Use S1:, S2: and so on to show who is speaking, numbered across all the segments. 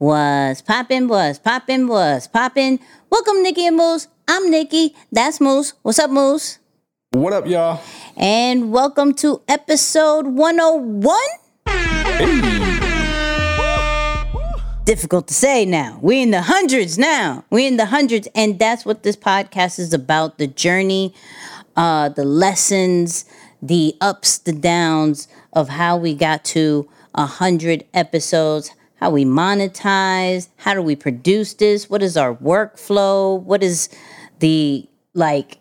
S1: Was poppin', was poppin', was poppin'. Welcome, Nikki and Moose. I'm Nikki. That's Moose. What's up, Moose?
S2: What up, y'all?
S1: And welcome to episode 101. Difficult to say now. We're in the hundreds now. We're in the hundreds. And that's what this podcast is about the journey, uh, the lessons, the ups, the downs of how we got to a hundred episodes, how we monetize, how do we produce this, what is our workflow, what is the like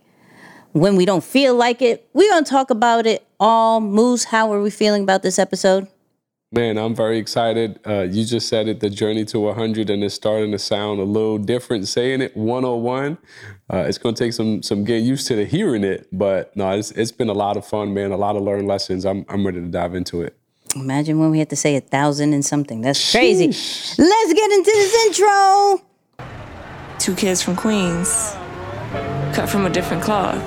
S1: when we don't feel like it. We're gonna talk about it all. Moose, how are we feeling about this episode?
S2: Man, I'm very excited. Uh, you just said it, the journey to 100, and it's starting to sound a little different saying it 101. Uh, it's going to take some some getting used to the hearing it, but no, it's, it's been a lot of fun, man. A lot of learned lessons. I'm I'm ready to dive into it.
S1: Imagine when we had to say a thousand and something. That's crazy. Let's get into this intro.
S3: Two kids from Queens, cut from a different cloth.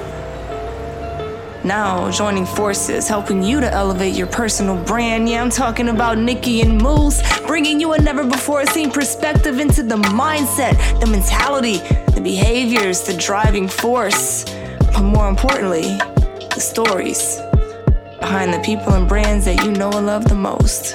S3: Now joining forces, helping you to elevate your personal brand. Yeah, I'm talking about Nikki and Moose, bringing you a never before seen perspective into the mindset, the mentality, the behaviors, the driving force, but more importantly, the stories behind the people and brands that you know and love the most.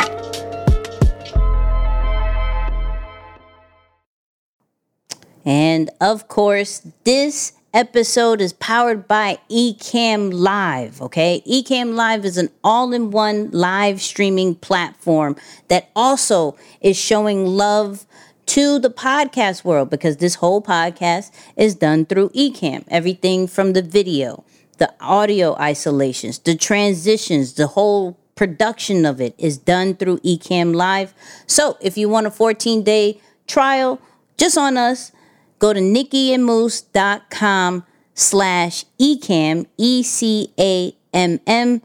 S1: And of course, this episode is powered by Ecamm Live, okay? Ecamm Live is an all in one live streaming platform that also is showing love to the podcast world because this whole podcast is done through Ecamm. Everything from the video, the audio isolations, the transitions, the whole production of it is done through Ecamm Live. So if you want a 14 day trial just on us, go to nikkiandmoose.com slash ecamm, E-C-A-M-M,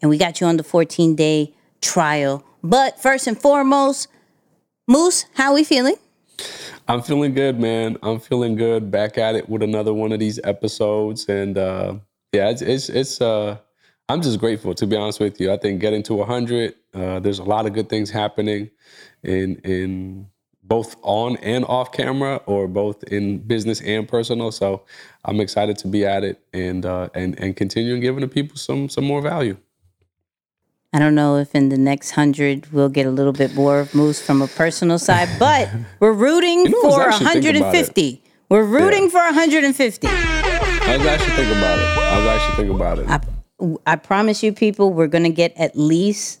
S1: and we got you on the 14 day trial. But first and foremost, Moose, how we feeling?
S2: I'm feeling good, man. I'm feeling good. Back at it with another one of these episodes, and uh, yeah, it's it's, it's uh, I'm just grateful to be honest with you. I think getting to 100, uh, there's a lot of good things happening in in both on and off camera, or both in business and personal. So I'm excited to be at it and uh, and and continuing giving the people some some more value.
S1: I don't know if in the next hundred we'll get a little bit more of Moose from a personal side, but we're rooting
S2: You know,
S1: for
S2: actually thinking about
S1: 150. We're rooting
S2: Yeah.
S1: for 150.
S2: I was actually thinking about it. I was actually thinking about it.
S1: I, I promise you, people, we're going to get at least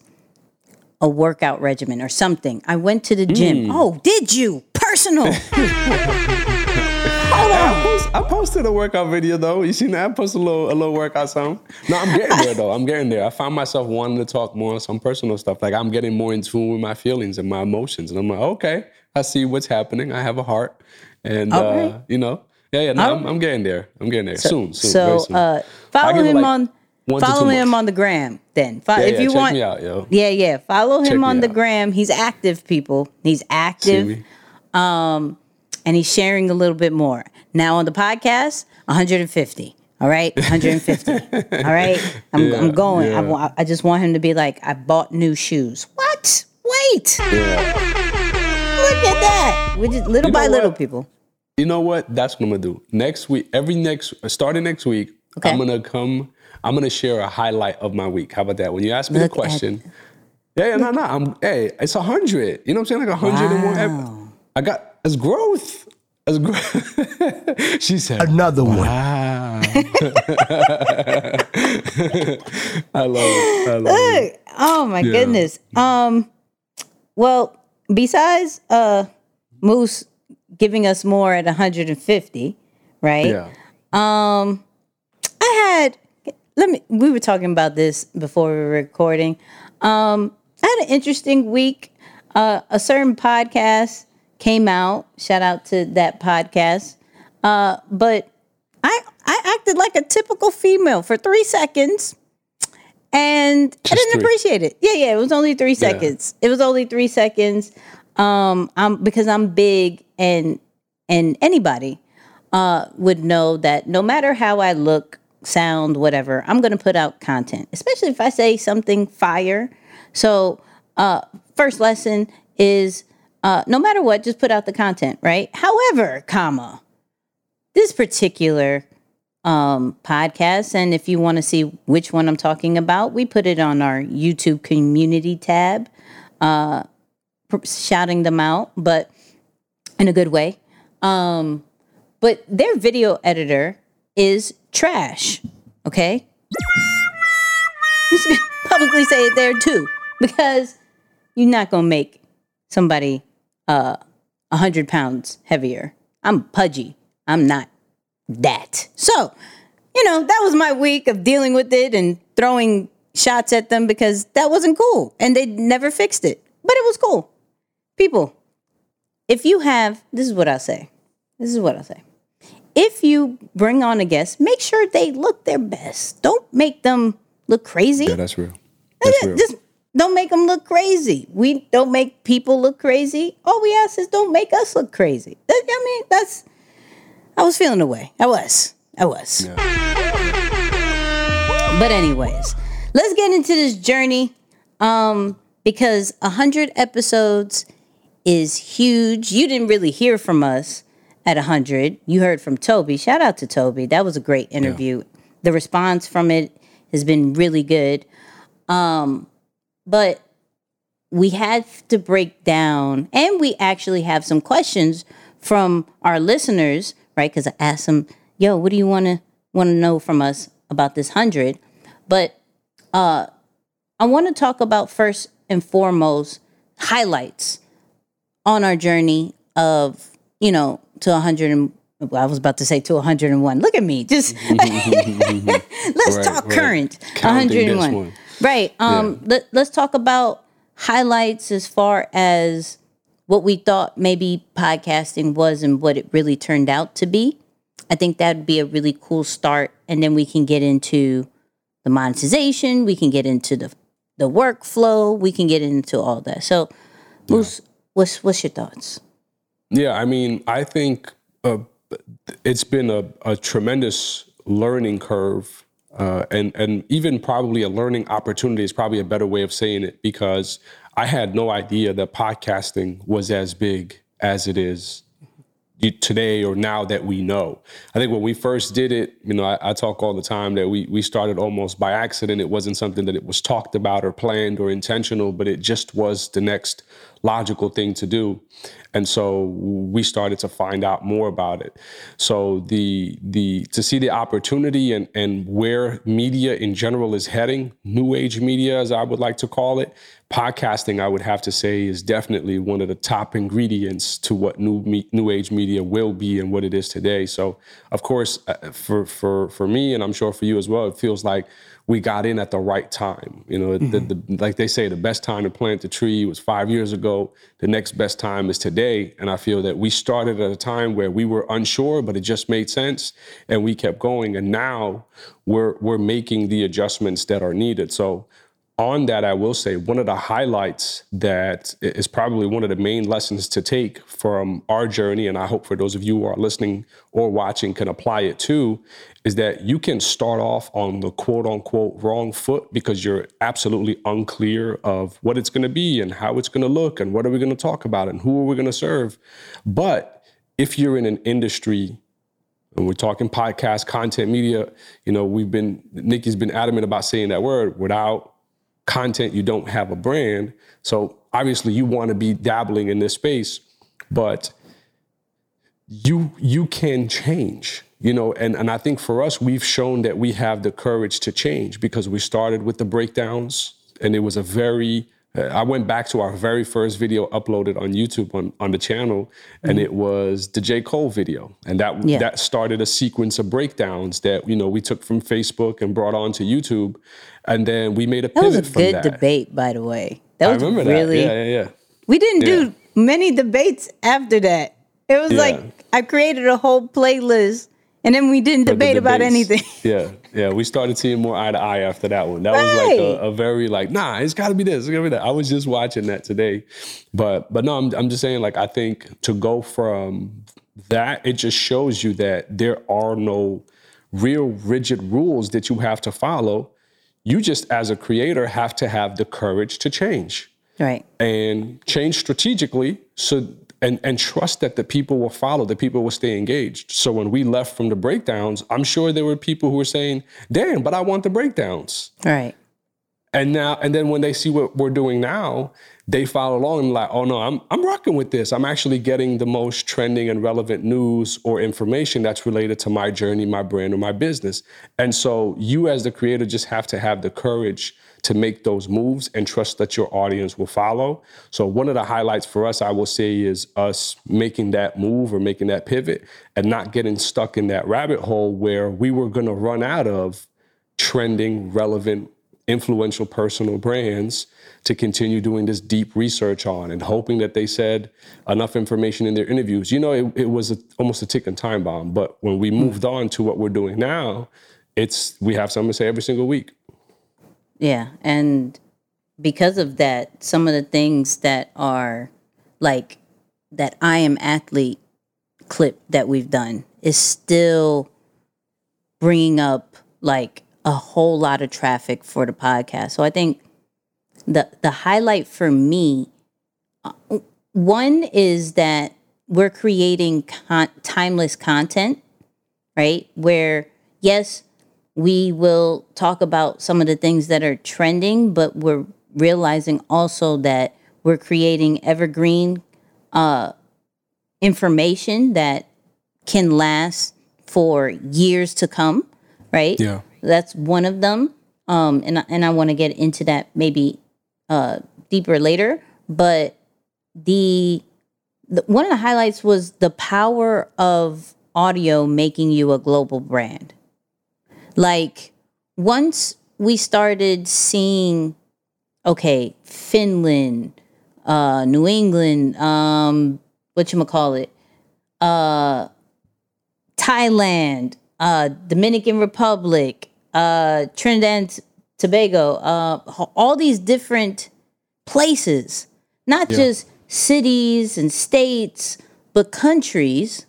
S1: a workout regimen or something. I went to the gym.
S2: Hmm.
S1: Oh, did you? Personal. Hold
S2: I,
S1: on.
S2: post, I posted a workout video though. You seen that? I posted a little a little workout something. No, I'm getting there though. I'm getting there. I found myself wanting to talk more on some personal stuff. Like I'm getting more in tune with my feelings and my emotions. And I'm like, okay, I see what's happening. I have a heart. And uh, you know, yeah, yeah, no, I'm, I'm getting there. I'm getting there. soon, soon.
S1: So
S2: soon.
S1: uh, follow him
S2: like
S1: on
S2: one to two
S1: follow him
S2: months.
S1: on the gram. Then Fo-
S2: Yeah,
S1: if
S2: yeah,
S1: you
S2: check
S1: want,
S2: out,
S1: yeah, yeah, follow him
S2: me
S1: on the
S2: out.
S1: gram. He's active, people. He's active.
S2: me?
S1: and he's sharing a little bit more. Now on the podcast, 150. All right, 150. all right, I'm,
S2: Yeah,
S1: I'm going. I,
S2: yeah.
S1: wa- I just want him to be like, I bought new shoes. What? Wait,
S2: Yeah.
S1: look at that. We just little
S2: You
S1: by
S2: know
S1: little, people.
S2: You know what? That's what I'm gonna do. Next week, every next starting next week,
S1: Okay.
S2: I'm gonna come. I'm gonna share a highlight of my week. How about that? When you ask me
S1: Look
S2: the question, yeah, yeah, no, no. I'm hey, it's a hundred. You know what I'm saying? Like a hundred
S1: Wow.
S2: ep- I got it's growth. As growth. she said
S4: Another one.
S2: Wow. I love it. I love it.
S1: Oh my goodness. Um, well, besides uh, Moose giving us more at 150, right?
S2: Yeah.
S1: Um, I had let me. We were talking about this before we were recording. Um, I had an interesting week. Uh, a certain podcast came out. Shout out to that podcast. Uh, but I I acted like a typical female for three seconds, and I didn't
S2: three.
S1: appreciate it. Yeah, yeah, it was only three seconds. It was only three seconds. Um, I'm because I'm big and and anybody uh, would know that no matter how I look, sound, whatever, I'm going to put out content, especially if I say something fire. So, uh, first lesson is Uh, no matter what, just put out the content, right? However, comma, this particular um, podcast, and if you want to see which one I'm talking about, we put it on our YouTube community tab, uh, shouting them out, but in a good way. Um, but their video editor is trash. Okay, publicly say it there too, because you're not gonna make somebody uh, a hundred pounds heavier. I'm pudgy. I'm not that. So, you know, that was my week of dealing with it and throwing shots at them because that wasn't cool and they never fixed it. But it was cool. People, if you have, this is what I say. This is what I say. If you bring on a guest, make sure they look their best. Don't make them look crazy.
S2: Yeah, that's real. That's real.
S1: Just don't make them look crazy. We don't make people look crazy. All we ask is don't make us look crazy. That, I mean, that's. I was feeling the way. I was. I was. Yeah. But anyways, let's get into this journey. Um, because a hundred episodes is huge. You didn't really hear from us at a hundred. You heard from Toby. Shout out to Toby. That was a great interview. Yeah. The response from it has been really good. Um, but we had to break down, and we actually have some questions from our listeners, right? Because I asked them, "Yo, what do you want to want to know from us about this hundred? But uh, I want to talk about first and foremost highlights on our journey of you know to 100 and well, I was about to say to 101. Look at me. Just let's right, talk right. current. Counting 101. Right. Um yeah. let, let's talk about highlights as far as what we thought maybe podcasting was and what it really turned out to be. I think that'd be a really cool start and then we can get into the monetization, we can get into the the workflow, we can get into all that. So, Moose, yeah. What's what's your thoughts?
S2: Yeah, I mean, I think uh, it's been a, a tremendous learning curve uh, and and even probably a learning opportunity is probably a better way of saying it because I had no idea that podcasting was as big as it is today or now that we know. I think when we first did it, you know, I, I, talk all the time that we we started almost by accident. It wasn't something that it was talked about or planned or intentional, but it just was the next logical thing to do. And so we started to find out more about it. So the the to see the opportunity and and where media in general is heading, new age media as I would like to call it, podcasting I would have to say is definitely one of the top ingredients to what new me, new age media will be and what it is today. So of course uh, for for for me and I'm sure for you as well, it feels like we got in at the right time. You know, mm-hmm. the, the, like they say, the best time to plant the tree was five years ago. The next best time is today. And I feel that we started at a time where we were unsure, but it just made sense, and we kept going. And now we're we're making the adjustments that are needed. So on that, I will say one of the highlights that is probably one of the main lessons to take from our journey, and I hope for those of you who are listening or watching can apply it too, is that you can start off on the quote unquote wrong foot because you're absolutely unclear of what it's going to be and how it's going to look and what are we going to talk about and who are we going to serve. But if you're in an industry and we're talking podcast, content, media, you know, we've been, Nikki's been adamant about saying that word without content, you don't have a brand. So obviously you want to be dabbling in this space, but you you can change you know and, and i think for us we've shown that we have the courage to change because we started with the breakdowns and it was a very uh, i went back to our very first video uploaded on youtube on, on the channel and mm-hmm. it was the j cole video and that yeah. that started a sequence of breakdowns that you know we took from facebook and brought onto youtube and then we made a pivot
S1: that was a good debate by the way that was
S2: I remember
S1: really
S2: that. yeah yeah yeah
S1: we didn't yeah. do many debates after that it was yeah. like I created a whole playlist and then we didn't debate about anything.
S2: yeah, yeah. We started seeing more eye to eye after that one. That right. was like a, a, very like, nah, it's got to be this, it's got to be that. I was just watching that today, but but no, I'm I'm just saying like I think to go from that, it just shows you that there are no real rigid rules that you have to follow. You just as a creator have to have the courage to change.
S1: Right.
S2: and change strategically so and and trust that the people will follow, the people will stay engaged. So when we left from the breakdowns, I'm sure there were people who were saying, "Damn, but I want the breakdowns."
S1: Right.
S2: And now and then when they see what we're doing now, they follow along and like, "Oh no, I'm I'm rocking with this. I'm actually getting the most trending and relevant news or information that's related to my journey, my brand, or my business." And so you as the creator just have to have the courage to make those moves and trust that your audience will follow. So one of the highlights for us, I will say, is us making that move or making that pivot and not getting stuck in that rabbit hole where we were to run out of trending, relevant, influential personal brands to continue doing this deep research on and hoping that they said enough information in their interviews. You know, it, it was a, almost a ticking time bomb. But when we moved hmm. on to what we're doing now, it's we have something to say every single week.
S1: Yeah, and because of that, some of the things that are like that I am athlete clip that we've done is still bringing up like a whole lot of traffic for the podcast. So I think the the highlight for me uh, one is that we're creating con- timeless content, right? Where yes, we will talk about some of the things that are trending, but we're realizing also that we're creating evergreen uh, information that can last for years to come, right?
S2: Yeah.
S1: That's one of them. Um, and and I want to get into that maybe uh, deeper later. But the, the one of the highlights was the power of audio making you a global brand. Like once we started seeing, okay, Finland, uh, New England, um, what you call it, uh, Thailand, uh, Dominican Republic, uh, Trinidad and Tobago, uh, all these different places, not
S2: Yeah.
S1: just cities and states, but countries,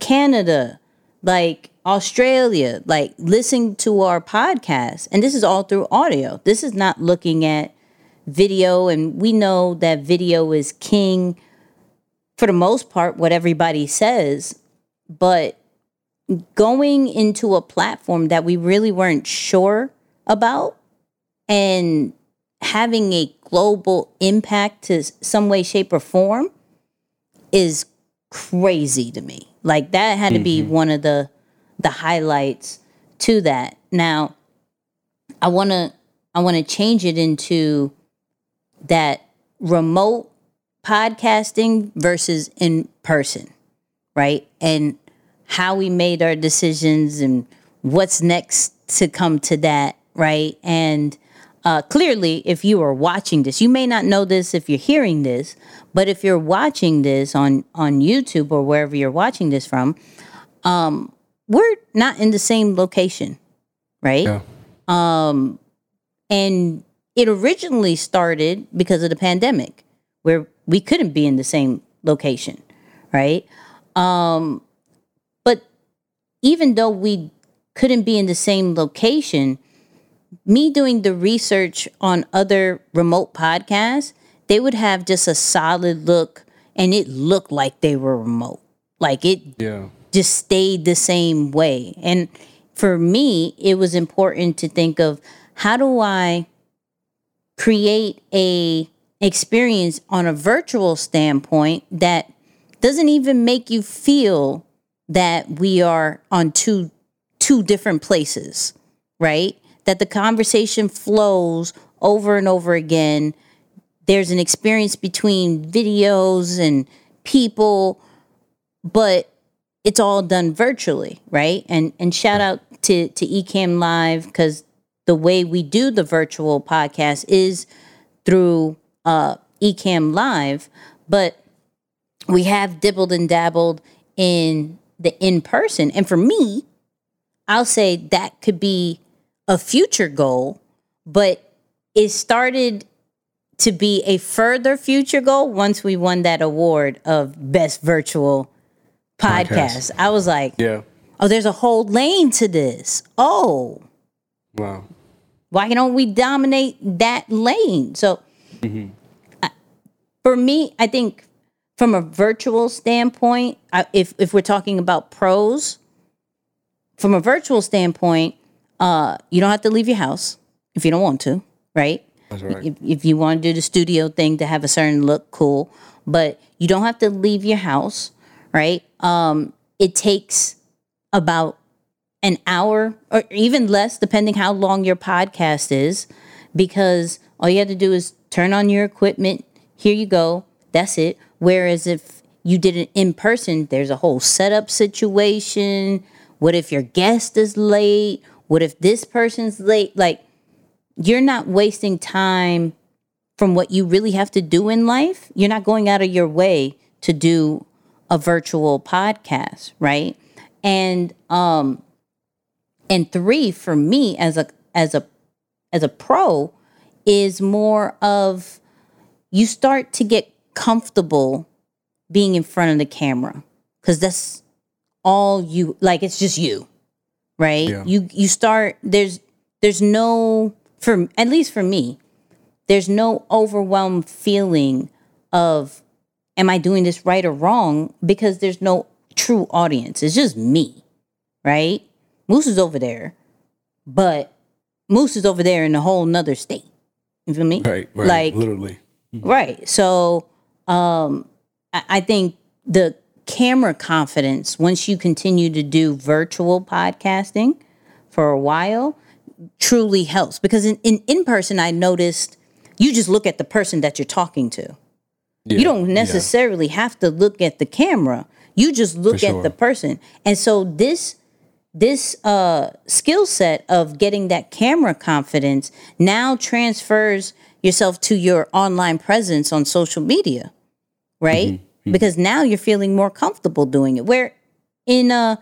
S1: Canada, like Australia, like listening to our podcast. And this is all through audio. This is not looking at video. And we know that video is king for the most part, what everybody says. But going into a platform that we really weren't sure about and having a global impact to some way, shape, or form is crazy to me. Like that had to be mm-hmm. one of the the highlights to that. Now, I want to I want to change it into that remote podcasting versus in person, right? And how we made our decisions and what's next to come to that, right? And uh, clearly, if you are watching this, you may not know this if you're hearing this, but if you're watching this on on YouTube or wherever you're watching this from, um, we're not in the same location, right?
S2: Yeah.
S1: And it originally started because of the pandemic, where we couldn't be in the same location, right? Um, even though we couldn't be in the same location, me doing the research on other remote podcasts, they would have just a solid look and it looked like they were remote. Like it
S2: Yeah.
S1: just stayed the same way. And for me, it was important to think of how do I create a experience on a virtual standpoint that doesn't even make you feel that we are on two two different places, right? That the conversation flows over and over again. There's an experience between videos and people, but it's all done virtually, right? And and shout out to to Ecamm Live because the way we do the virtual podcast is through uh, Live, but we have dibbled and dabbled in the in person. And for me, I'll say that could be a future goal, but it started to be a further future goal once we won that award of best virtual podcast.
S2: Podcast.
S1: I was like,
S2: Yeah.
S1: oh, there's a whole lane to this. Oh,
S2: Wow.
S1: why don't we dominate that lane? So mm-hmm. for me, I think from a virtual standpoint, if if we're talking about pros, from a virtual standpoint, uh, you don't have to leave your house if you don't want to, right?
S2: That's right.
S1: If, if you want to do the studio thing to have a certain look, cool. But you don't have to leave your house, right? Um, it takes about an hour or even less, depending how long your podcast is, because all you have to do is turn on your equipment. Here you go. That's it. Whereas if you did it in person, there's a whole setup situation. What if your guest is late? What if this person's late? Like, you're not wasting time from what you really have to do in life. You're not going out of your way to do a virtual podcast, right? And um and three for me as a as a as a pro is more of you start to get comfortable being in front of the camera cuz that's all you like it's just you. Right?
S2: Yeah.
S1: You you start there's there's no for at least for me there's no overwhelmed feeling of am I doing this right or wrong because there's no true audience. It's just me, right? Moose is over there, but Moose is over there in a whole nother state. You feel me?
S2: Right, right.
S1: Like
S2: literally.
S1: Right. So um, I, I think the camera confidence, once you continue to do virtual podcasting for a while, truly helps. Because in, in, in person, I noticed you just look at the person that you're talking to.
S2: Yeah,
S1: You don't
S2: yeah.
S1: necessarily have to look at the camera. You just look
S2: For
S1: at the person. And so this this uh skill set of getting that camera confidence now transfers yourself to your online presence on social media, right?
S2: Mm-hmm.
S1: Because now you're feeling more comfortable doing it. Where in a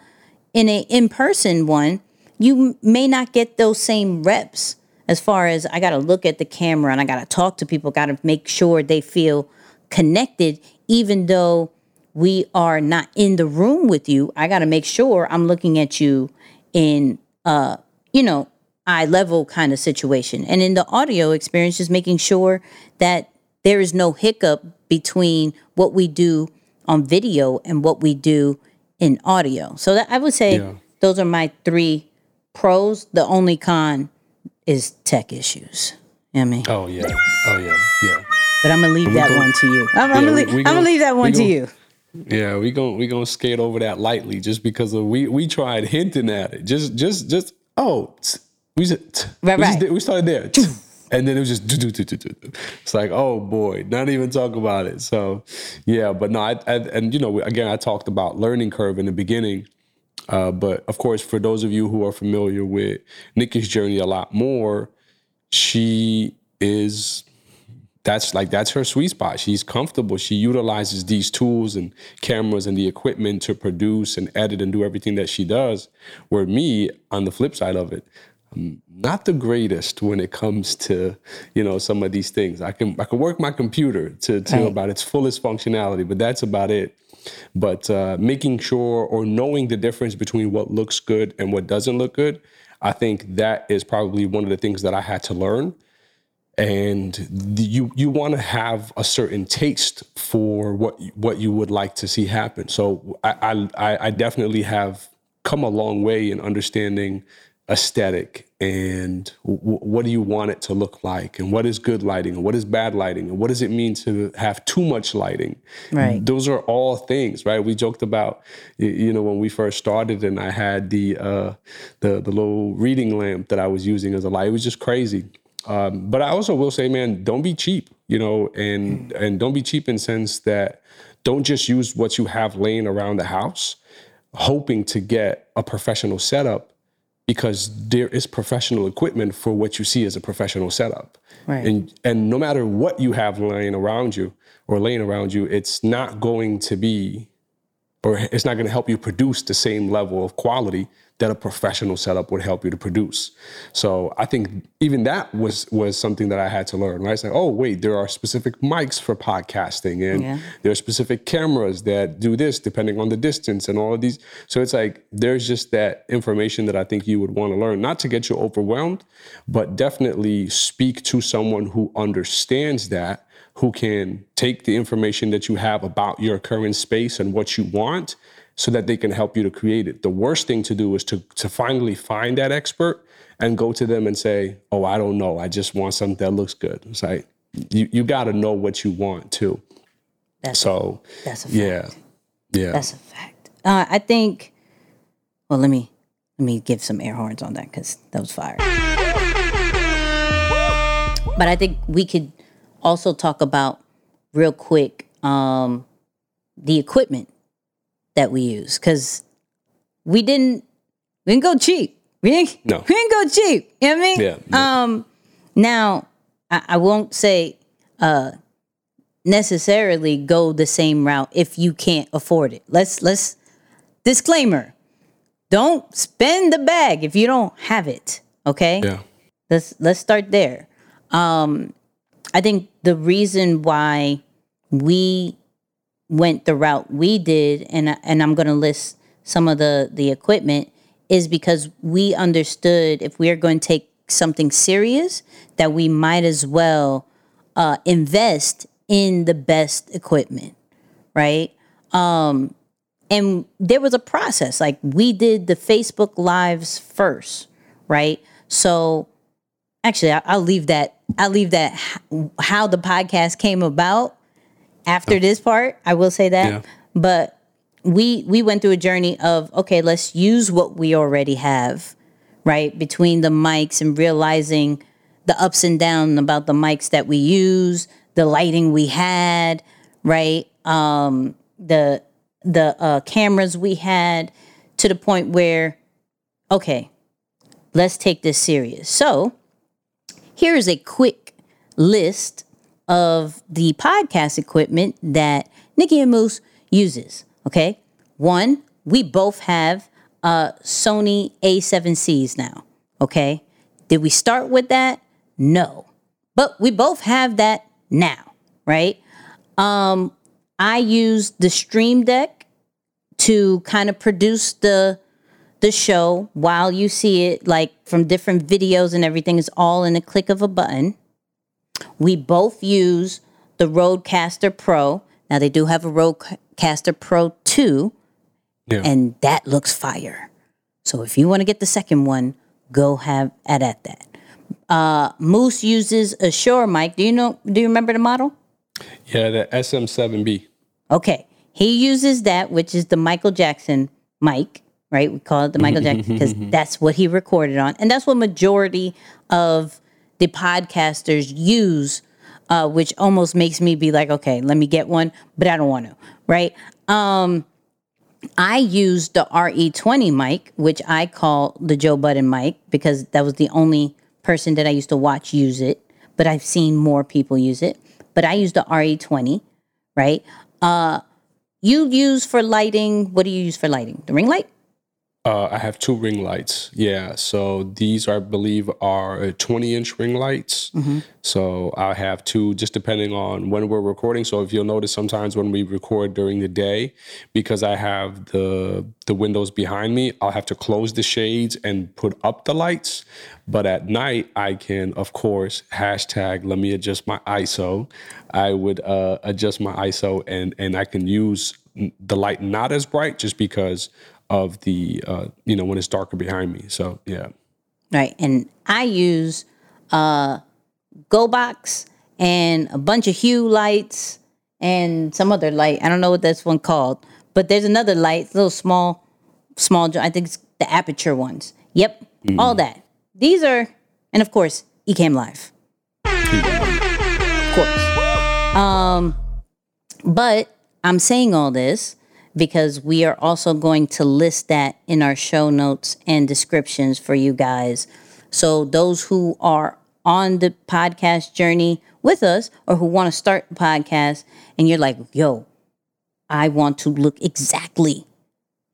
S1: in a in-person one, you may not get those same reps as far as I got to look at the camera and I got to talk to people, got to make sure they feel connected even though we are not in the room with you. I got to make sure I'm looking at you in uh, you know, eye level kind of situation. And in the audio experience just making sure that there is no hiccup between what we do on video and what we do in audio. So that I would say
S2: Yeah.
S1: those are my three pros. The only con is tech issues. You know what I mean?
S2: Oh yeah. Oh yeah. Yeah.
S1: But I'm gonna leave that
S2: gon-
S1: one to you. I'm, I'm
S2: Yeah,
S1: gonna, leave, I'm gonna leave that one to
S2: gon-
S1: you.
S2: Yeah, we gon' we gonna skate over that lightly just because of we we tried hinting at it. Just just just oh we just.
S1: Right,
S2: we,
S1: right.
S2: did- we started there. And then it was just do, do, do, do, do, it's like oh boy, not even talk about it. So yeah, but no, I, I and you know again I talked about learning curve in the beginning, uh, but of course for those of you who are familiar with Nikki's journey a lot more, she is that's like that's her sweet spot. She's comfortable. She utilizes these tools and cameras and the equipment to produce and edit and do everything that she does. Where me, on the flip side of it, not the greatest when it comes to you know some of these things. I can I can work my computer to to
S1: Right.
S2: about its fullest functionality, but that's about it. But uh, making sure or knowing the difference between what looks good and what doesn't look good, I think that is probably one of the things that I had to learn and the, you you want to have a certain taste for what what you would like to see happen. So I I, I definitely have come a long way in understanding aesthetic and w- what do you want it to look like and what is good lighting and what is bad lighting and what does it mean to have too much lighting?
S1: Right.
S2: those are all things right? We joked about you know when we first started and i had the uh the the little reading lamp that i was using as a light. It was just crazy. Um, but I also will say, man, don't be cheap, you know, and and don't be cheap in sense that don't just use what you have laying around the house, hoping to get a professional setup, because there is professional equipment for what you see as a professional setup.
S1: Right.
S2: And and no matter what you have laying around you or laying around you, it's not going to be or it's not going to help you produce the same level of quality that a professional setup would help you to produce. So I think even that was was something that I had to learn. Right? It's like, oh wait, there are specific mics for podcasting, and
S1: Yeah.
S2: there are specific cameras that do this depending on the distance and all of these. So it's like there's just that information that I think you would want to learn, not to get you overwhelmed, but definitely speak to someone who understands that who can take the information that you have about your current space and what you want so that they can help you to create it. The worst thing to do is to, to finally find that expert and go to them and say, Oh, I don't know. I just want something that looks good. It's like, you, you got to know what you want too.
S1: That's
S2: So,
S1: a, that's a fact.
S2: yeah. Yeah.
S1: That's a fact. Uh, I think. Well, let me let me give some air horns on that because that was fire. But I think we could also talk about real quick um, the equipment that we use because we didn't we didn't go cheap. We didn't,
S2: No.
S1: we didn't go cheap. You know what I mean?
S2: Yeah, no.
S1: Um, now I, I won't say uh, necessarily go the same route if you can't afford it. Let's let's disclaimer. Don't spend the bag if you don't have it. Okay?
S2: yeah.
S1: Let's let's start there. Um I think the reason why we went the route we did and and I'm going to list some of the the equipment is because we understood if we are going to take something serious that we might as well uh, invest in the best equipment, right? Um, and there was a process. Like we did the Facebook lives first, right? So actually, I, I'll leave that. I'll leave that how the podcast came about after this part. I will say that,
S2: Yeah.
S1: but we we went through a journey of okay, let's use what we already have, right? Between the mics and realizing the ups and downs about the mics that we use, the lighting we had, right? Um, the the uh, cameras we had, to the point where, okay, let's take this serious. So, here is a quick list of the podcast equipment that Nikki and Moose uses. Okay, one, we both have uh, Sony A7Cs now. Okay, did we start with that? No, but we both have that now, right? Um, I use the Stream Deck to kind of produce the the show while you see it, like from different videos and everything, is all in a click of a button. We both use the Rodecaster Pro. Now they do have a Rodecaster Pro 2,
S2: Yeah.
S1: and that looks fire. So if you want to get the second one, go have at at that. Uh, Moose uses a Shure mic. Do you know? Do you remember the model?
S2: yeah. The SM7B.
S1: Okay. He uses that, which is the Michael Jackson mic, right? We call it the Michael Jackson because that's what he recorded on. And that's what majority of the podcasters use, uh, which almost makes me be like, okay, let me get one, but I don't want to, right? Um, I used the RE20 mic, which I call the Joe Budden mic because that was the only person that I used to watch use it, but I've seen more people use it. But I used the RE20, right? Uh, you use for lighting. What do you use for lighting? The ring light.
S2: Uh, I have two ring lights. Yeah. So these, I believe, are 20 inch ring lights. So I have two, just depending on when we're recording. So if you'll notice, sometimes when we record during the day, because I have the the windows behind me, I'll have to close the shades and put up the lights. But at night, I can, of course, hashtag. Let me adjust my ISO. I would uh, adjust my ISO, and and I can use the light not as bright, just because of the uh, you know when it's darker behind me. So yeah,
S1: Right. And I use uh Godox and a bunch of Hue lights and some other light. I don't know what this one called, but there's another light, little small, small. I think it's the Aputure ones. Yep, all that. These are, and of course, Ecamm Live. of course. Um, but I'm saying all this because we are also going to list that in our show notes and descriptions for you guys. So those who are on the podcast journey with us or who want to start the podcast and you're like, yo, I want to look exactly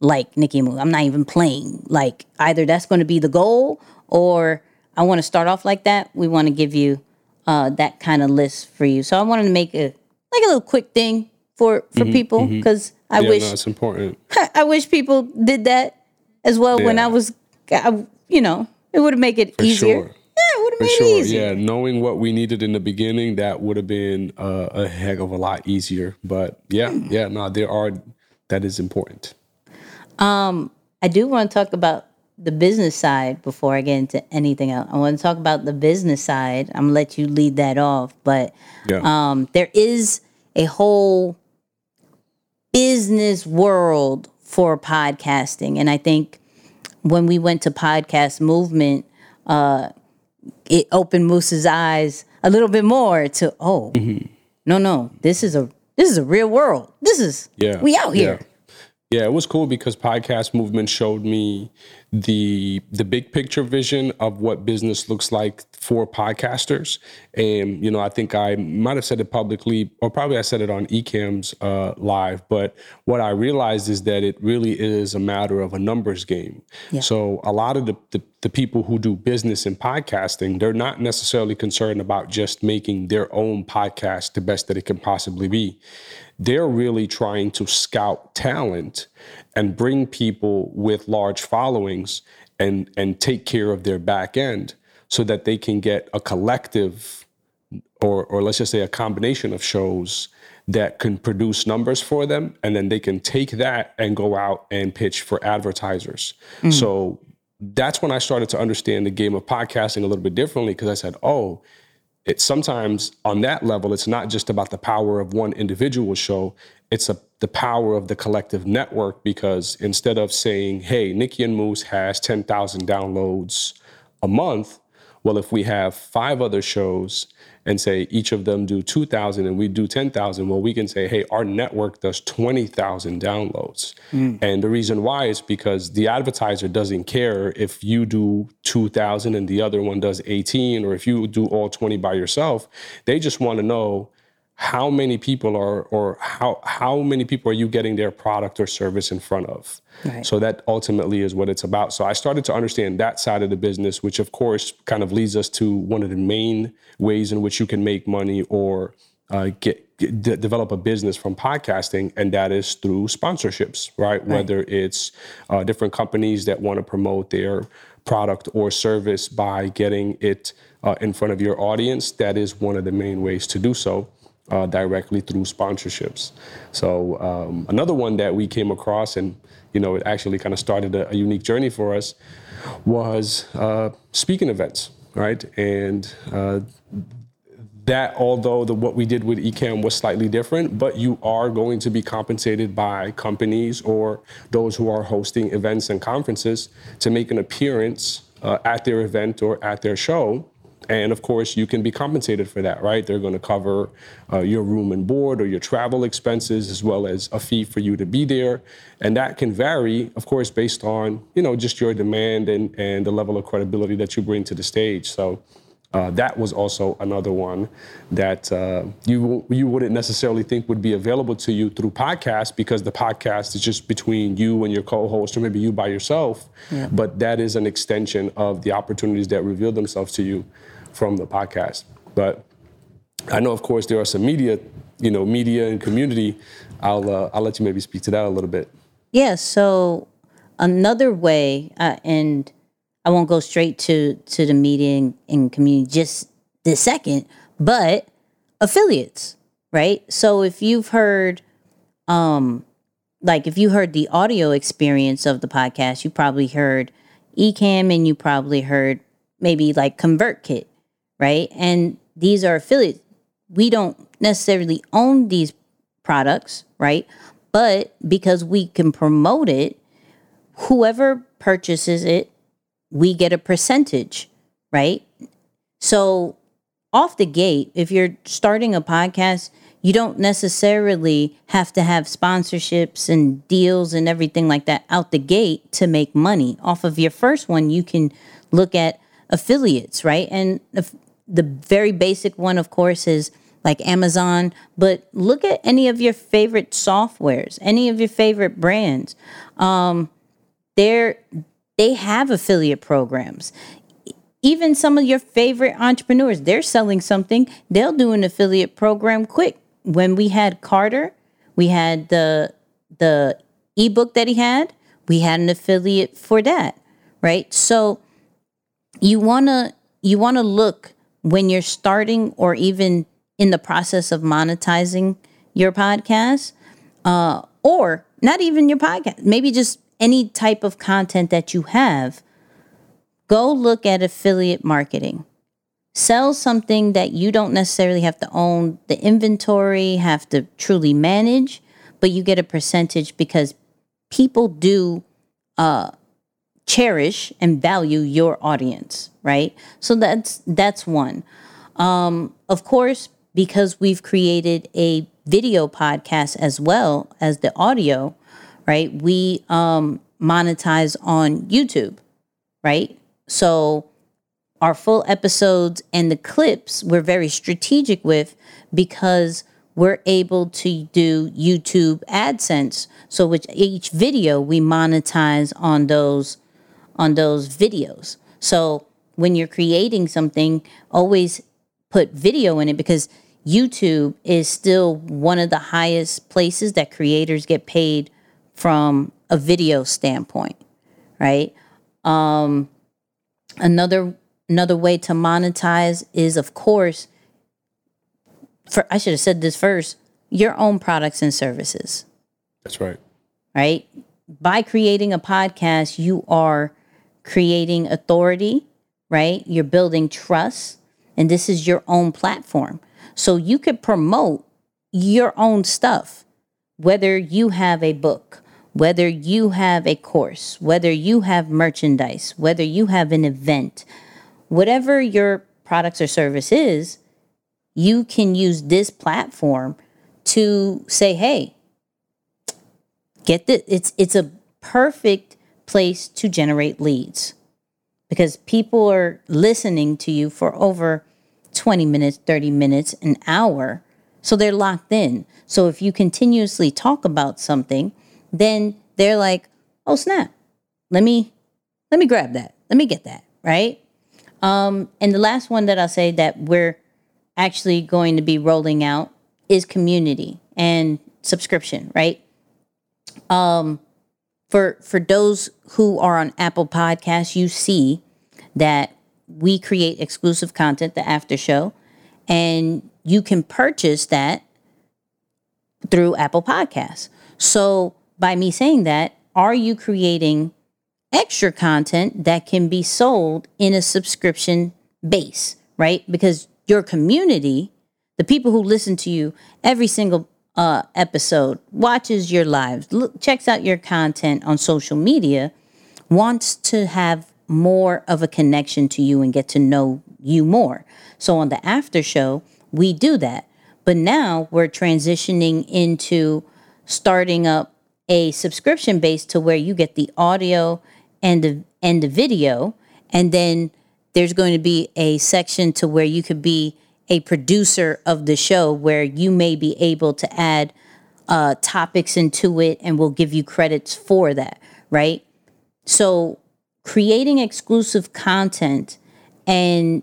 S1: like Nikki Moo. I'm not even playing. Like either that's going to be the goal or I want to start off like that. We want to give you uh, that kind of list for you. So I wanted to make a like a little quick thing for for people because I
S2: yeah,
S1: wish
S2: no, it's important.
S1: I wish people did that as well when I was, I, you know, it would make it
S2: For
S1: easier.
S2: sure.
S1: Yeah, it would
S2: For
S1: made
S2: sure,
S1: it easier.
S2: yeah. Knowing what we needed in the beginning, that would have been uh, a heck of a lot easier. But yeah, yeah, no, there are. That is important.
S1: Um, I do want to talk about the business side before I get into anything else. I want to talk about the business side. I'm gonna let you lead that off, but
S2: Yeah,
S1: um, there is a whole business world for podcasting, and I think when we went to podcast movement, uh, it opened Moose's eyes a little bit more to oh, no, no, this is a this is a real world. This is
S2: yeah.
S1: we out here.
S2: Yeah. Yeah, it was cool because podcast movement showed me the the big picture vision of what business looks like for podcasters. And you know, I think I might have said it publicly, or probably I said it on Ecamm's uh, live. But what I realized is that it really is a matter of a numbers game. So a lot of the, the the people who do business in podcasting, they're not necessarily concerned about just making their own podcast the best that it can possibly be they're really trying to scout talent and bring people with large followings and and take care of their back end so that they can get a collective or or let's just say a combination of shows that can produce numbers for them. And then they can take that and go out and pitch for advertisers. Mm. So that's when I started to understand the game of podcasting a little bit differently because I said, "Oh, it's sometimes on that level it's not just about the power of one individual show it's a, the power of the collective network because instead of saying hey nikki and moose has 10000 downloads a month well if we have five other shows and say each of them do 2000 and we do 10000 well we can say hey our network does 20000 downloads. Hmm. And the reason why is because the advertiser doesn't care if you do 2000 and the other one does 18 or if you do all 20 by yourself. They just want to know how many people are or how how many people are you getting their product or service in front of?
S1: Right.
S2: so that ultimately is what it's about. So i started to understand that side of the business which of course kind of leads us to one of the main ways in which you can make money or uh, get, get de- develop a business from podcasting and that is through sponsorships right, whether it's uh, different companies that want to promote their product or service by getting it uh, in front of your audience that is one of the main ways to do so uh, directly through sponsorships. So um, another one that we came across, and you know, it actually kind of started a, a unique journey for us, was uh, speaking events, right? And uh, that, although the, what we did with Ecamm was slightly different, but you are going to be compensated by companies or those who are hosting events and conferences to make an appearance uh, at their event or at their show. And of course, you can be compensated for that, right? They're going to cover uh, your room and board or your travel expenses, as well as a fee for you to be there. And that can vary, of course, based on you know just your demand and and the level of credibility that you bring to the stage. So uh, that was also another one that uh, you you wouldn't necessarily think would be available to you through podcast because the podcast is just between you and your co-host or maybe you by yourself. But that is an extension of the opportunities that reveal themselves to you from the podcast. But I know, of course, there are some media, you know, media and community. I'll uh, I'll let you maybe speak to that a little bit.
S1: Yeah. So another way, uh, and I won't go straight to to the media and, and community just this second, but affiliates, right? So if you've heard, um, like if you heard the audio experience of the podcast, you probably heard Ecamm and you probably heard maybe like ConvertKit, right? And these are affiliates. We don't necessarily own these products, right? But because we can promote it, whoever purchases it, we get a percentage, right? So, off the gate, if you're starting a podcast, you don't necessarily have to have sponsorships and deals and everything like that out the gate to make money. Off of your first one, you can look at affiliates, right? And the, very basic one, of course, is like Amazon, but look at any of your favorite softwares, any of your favorite brands. Um, they're they have affiliate programs. Even some of your favorite entrepreneurs, they're selling something, they'll do an affiliate program quick. When we had Carter, we had the the ebook that he had, we had an affiliate for that, right? So you want to you want to look when you're starting or even in the process of monetizing your podcast, uh, or not even your podcast, maybe just any type of content that you have. Go look at affiliate marketing. Sell something that you don't necessarily have to own the inventory, have to truly manage, but you get a percentage because people do uh, cherish and value your audience, right? So that's that's one. Um, of course, because we've created a video podcast as well as the audio, right? We um, monetize on YouTube, right? So our full episodes and the clips we're very strategic with because we're able to do YouTube AdSense. So with each video we monetize on those on those videos. So when you're creating something, always put video in it because YouTube is still one of the highest places that creators get paid from a video standpoint, right? Um, another another way to monetize is, of course, for I should have said this first, your own products and services.
S2: That's right.
S1: Right? By creating a podcast, you are creating authority, right? You're building trust, and this is your own platform. So you could promote your own stuff, whether you have a book, whether you have a course, whether you have merchandise, whether you have an event, whatever your products or service is, you can use this platform to say, hey, get this. It's it's a perfect place to generate leads because people are listening to you for over 20 minutes, 30 minutes, an hour. So they're locked in. So if you continuously talk about something, then they're like, "Oh snap. Let me let me grab that. Let me get that." Right? Um and the last one that I'll say that we're actually going to be rolling out is community and subscription, right? Um, for for those who are on Apple Podcasts, you see that we create exclusive content, the after show, and you can purchase that through Apple Podcasts. So by me saying that, are you creating extra content that can be sold in a subscription base, right? Because your community, the people who listen to you every single uh, episode, watches your lives, look, checks out your content on social media, wants to have more of a connection to you and get to know you more. So on the after show, we do that. But now we're transitioning into starting up a subscription base to where you get the audio and the and the video and then there's going to be a section to where you could be a producer of the show where you may be able to add uh, topics into it and we'll give you credits for that, right? So, creating exclusive content and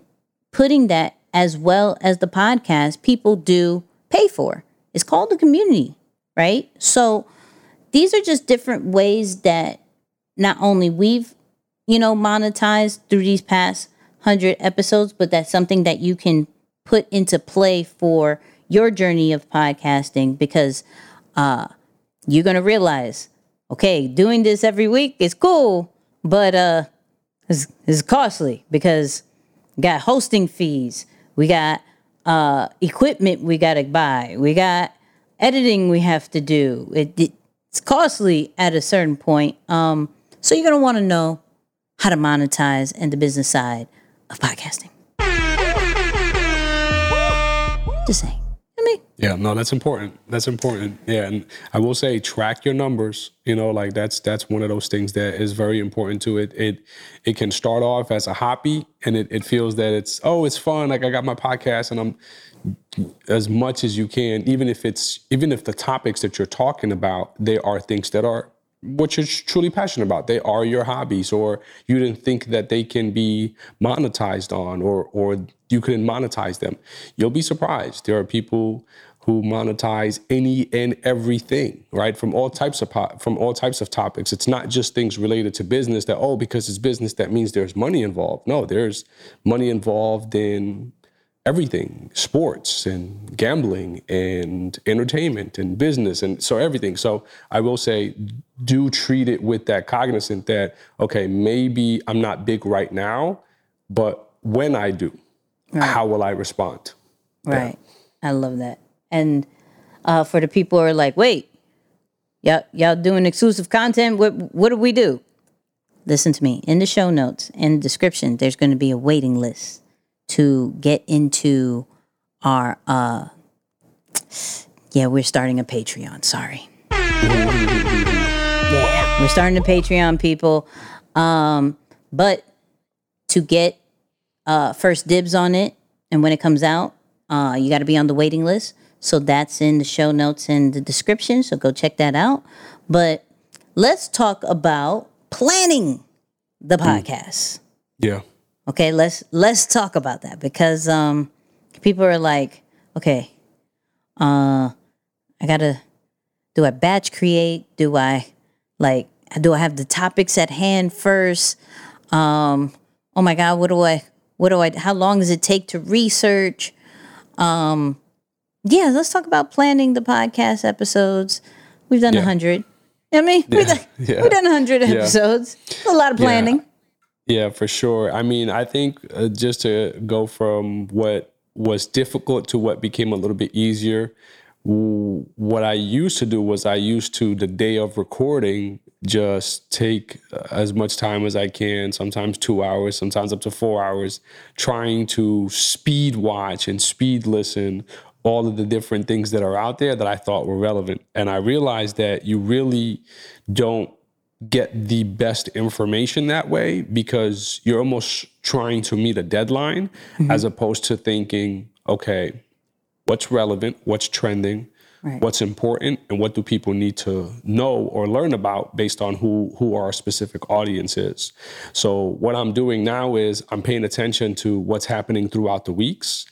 S1: putting that as well as the podcast, people do pay for. It's called the community, right? So, these are just different ways that not only we've, you know, monetized through these past 100 episodes, but that's something that you can put into play for your journey of podcasting because uh, you're going to realize, okay, doing this every week is cool, but uh, it's, it's costly because we got hosting fees, we got uh, equipment we got to buy, we got editing we have to do. It, it, it's costly at a certain point. Um, so you're going to want to know how to monetize and the business side of podcasting. Saying. I mean,
S2: Yeah, no, that's important. That's important. Yeah, and I will say track your numbers. You know, like that's that's one of those things that is very important to it. It it can start off as a hobby and it, it feels that it's oh, it's fun. Like I got my podcast and I'm as much as you can, even if it's even if the topics that you're talking about, they are things that are what you're truly passionate about. They are your hobbies, or you didn't think that they can be monetized on, or or you couldn't monetize them. You'll be surprised. There are people who monetize any and everything, right? From all types of po- from all types of topics. It's not just things related to business that oh because it's business that means there's money involved. No, there's money involved in everything, sports and gambling and entertainment and business and so everything. So I will say do treat it with that cognizant that okay, maybe I'm not big right now, but when I do, how will I respond?
S1: Right. I love that. And uh, for the people who are like, wait, y'all, y'all doing exclusive content? What, what do we do? Listen to me. In the show notes and description, there's going to be a waiting list to get into our, uh, yeah, we're starting a Patreon. Sorry. yeah, we're starting a Patreon, people. Um, but to get uh, first dibs on it, and when it comes out, uh, you got to be on the waiting list. So that's in the show notes and the description. So go check that out. But let's talk about planning the podcast.
S2: Yeah.
S1: Okay, let's let's talk about that because um people are like, okay, uh I gotta do I batch create? Do I like do I have the topics at hand first? Um oh my god, what do I what do I how long does it take to research? Um yeah, let's talk about planning the podcast episodes. We've done a
S2: Yeah.
S1: hundred. I mean, we've,
S2: Yeah,
S1: done,
S2: yeah.
S1: we've done a hundred episodes. A lot of planning.
S2: Yeah, for sure. I mean, I think uh, just to go from what was difficult to what became a little bit easier, w- what I used to do was I used to, the day of recording, just take uh, as much time as I can, sometimes two hours, sometimes up to four hours, trying to speed watch and speed listen all of the different things that are out there that I thought were relevant. And I realized that you really don't get the best information that way because you're almost trying to meet a deadline mm-hmm. as opposed to thinking, okay, what's relevant, what's trending,
S1: Right.
S2: what's important, and what do people need to know or learn about based on who who our specific audience is. So what I'm doing now is I'm paying attention to what's happening throughout the weeks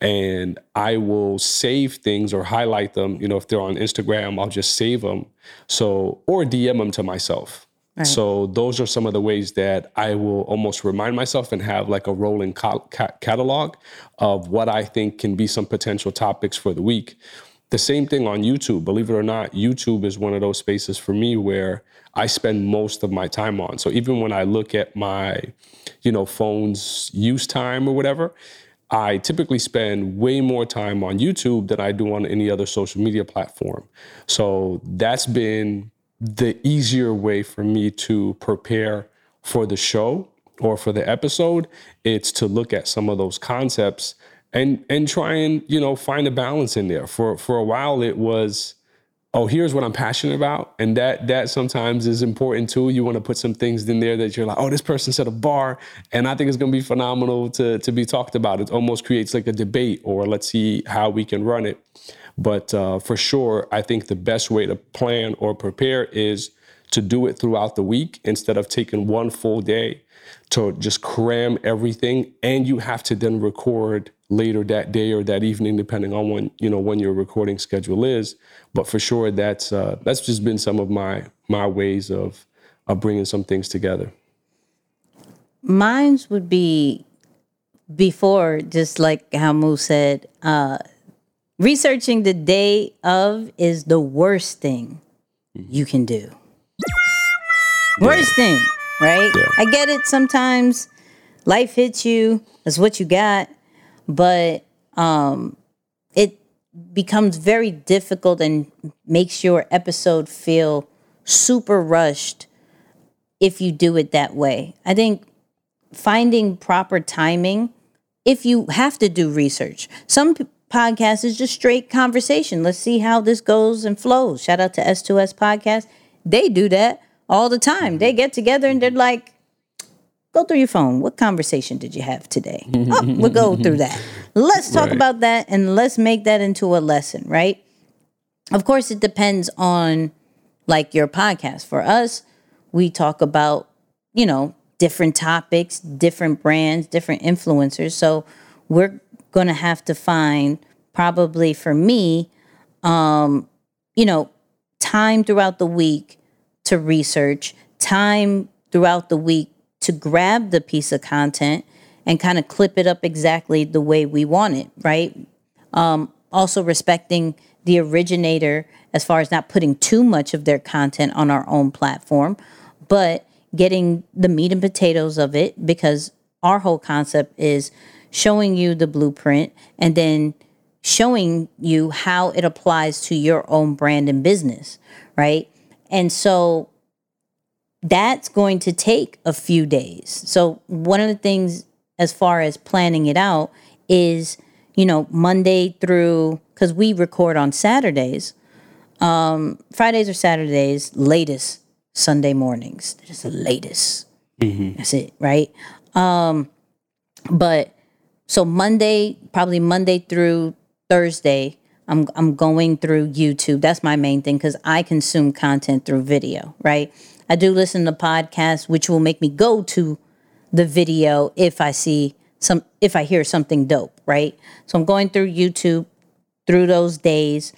S2: and I will save things or highlight them. You know, if they're on Instagram, I'll just save them. So, or DM them to myself. So, those are some of the ways that I will almost remind myself and have like a rolling ca- ca- catalog of what I think can be some potential topics for the week. The same thing on YouTube. Believe it or not, YouTube is one of those spaces for me where I spend most of my time on. So even when I look at my, you know, phone's use time or whatever, I typically spend way more time on YouTube than I do on any other social media platform. So that's been the easier way for me to prepare for the show or for the episode. It's to look at some of those concepts and and try and, you know, find a balance in there. For for a while it was oh here's what i'm passionate about. And that that sometimes is important too. You want to put some things in there that you're like oh this person set a bar and i think it's going to be phenomenal to to be talked about. It almost creates like a debate or let's see how we can run it. But uh, for sure i think the best way to plan or prepare is to do it throughout the week instead of taking one full day to just cram everything. And you have to then record later that day or that evening depending on when you know when your recording schedule is but for sure that's uh, that's just been some of my my ways of of bringing some things together
S1: Mine's would be before, just like how Moose said, uh, researching the day of is the worst thing you can do. Worst thing, right?
S2: Yeah.
S1: I get it sometimes life hits you, that's what you got, but um it becomes very difficult and makes your episode feel super rushed if you do it that way. I think finding proper timing if you have to do research. Some p- podcasts is just straight conversation. Let's see how this goes and flows. Shout out to S2S podcast. They do that all the time. They get together and they're like, go through your phone. What conversation did you have today? oh, we'll go through that. Let's talk
S2: Right.
S1: about that and let's make that into a lesson, right? Of course, it depends on like your podcast. For us, we talk about, you know, different topics, different brands, different influencers. So we're going to have to find probably for me um, you know, time throughout the week to research, time throughout the week to grab the piece of content and kind of clip it up exactly the way we want it, right? Um, also respecting the originator as far as not putting too much of their content on our own platform, but getting the meat and potatoes of it because our whole concept is showing you the blueprint and then showing you how it applies to your own brand and business, right? And so that's going to take a few days. So, one of the things as far as planning it out is, you know, Monday through, because we record on Saturdays, um, Fridays or Saturdays, latest Sunday mornings. Just the latest. That's it, right? Um, but so Monday, probably Monday through Thursday, I'm I'm going through YouTube. That's my main thing because I consume content through video, right? I do listen to podcasts, which will make me go to the video if I see some if I hear something dope, right? So I'm going through YouTube through those days.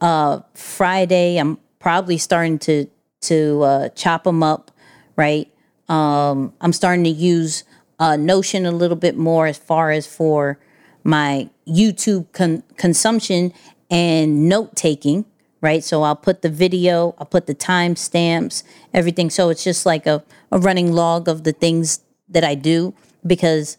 S1: Uh, Friday, I'm probably starting to to uh, chop them up, right? Um, I'm starting to use uh, Notion a little bit more as far as for my YouTube con- consumption and note taking, right? So I'll put the video, I'll put the timestamps, everything. So it's just like a, a running log of the things that I do because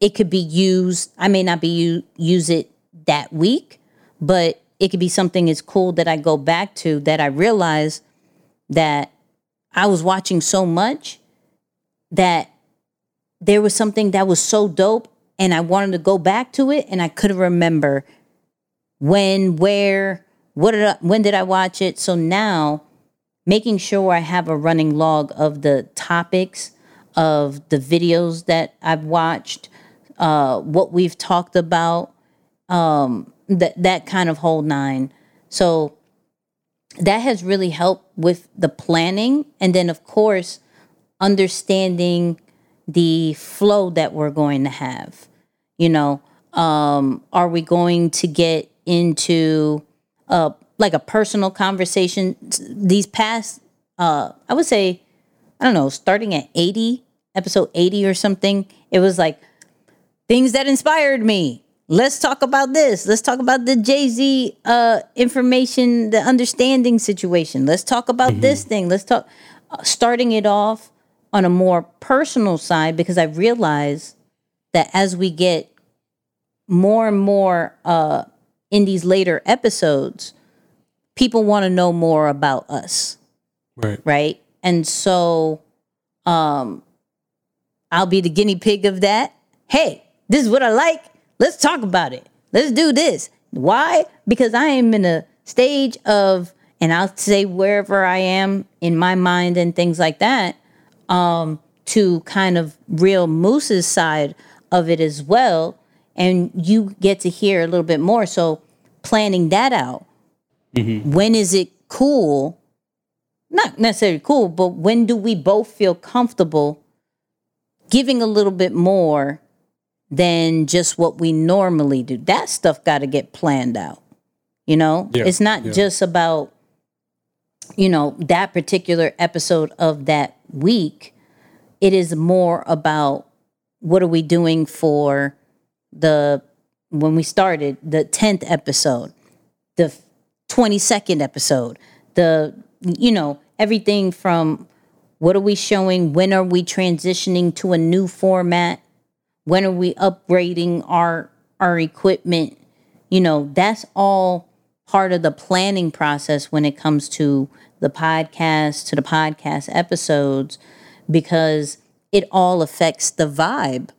S1: it could be used. I may not be u- use it that week, but it could be something as cool that I go back to that I realize that I was watching so much that there was something that was so dope and I wanted to go back to it and I couldn't remember when, where, what did I, when did I watch it? So now making sure I have a running log of the topics of the videos that I've watched, uh, what we've talked about, um, that that kind of whole nine. So that has really helped with the planning, and then of course understanding the flow that we're going to have. You know, um, are we going to get into uh, like a personal conversation? These past, uh, I would say, I don't know, starting at 80, episode 80 or something, it was like things that inspired me. Let's talk about this. Let's talk about the Jay Z uh, information, the understanding situation. Let's talk about this thing. Let's talk, uh, starting it off on a more personal side because I realize that as we get more and more uh, in these later episodes, people want to know more about us
S2: Right.
S1: right? And so um I'll be the guinea pig of that. Hey, this is what I like. Let's talk about it. Let's do this. Why? Because I am in a stage of and I'll say wherever I am in my mind and things like that, um, to kind of real Moose's side of it as well. And you get to hear a little bit more. So planning that out. Mm-hmm. When is it cool not necessarily cool, but when do we both feel comfortable giving a little bit more than just what we normally do? That stuff got to get planned out. You know,
S2: Yeah,
S1: it's not
S2: yeah.
S1: just about, you know, that particular episode of that week. It is more about what are we doing for the, when we started, the 10th episode, the 22nd episode, the, you know, everything from what are we showing? When are we transitioning to a new format? When are we upgrading our our equipment? You know, that's all part of the planning process when it comes to the podcast, to the podcast episodes, because it all affects the vibe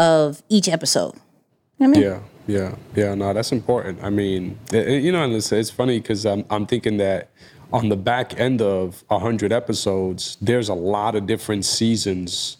S1: of each episode. You know I mean?
S2: Yeah, yeah, yeah. No, that's important. I mean, it- you know, and it's, it's funny because I'm I'm thinking that on the back end of hundred episodes, there's a lot of different seasons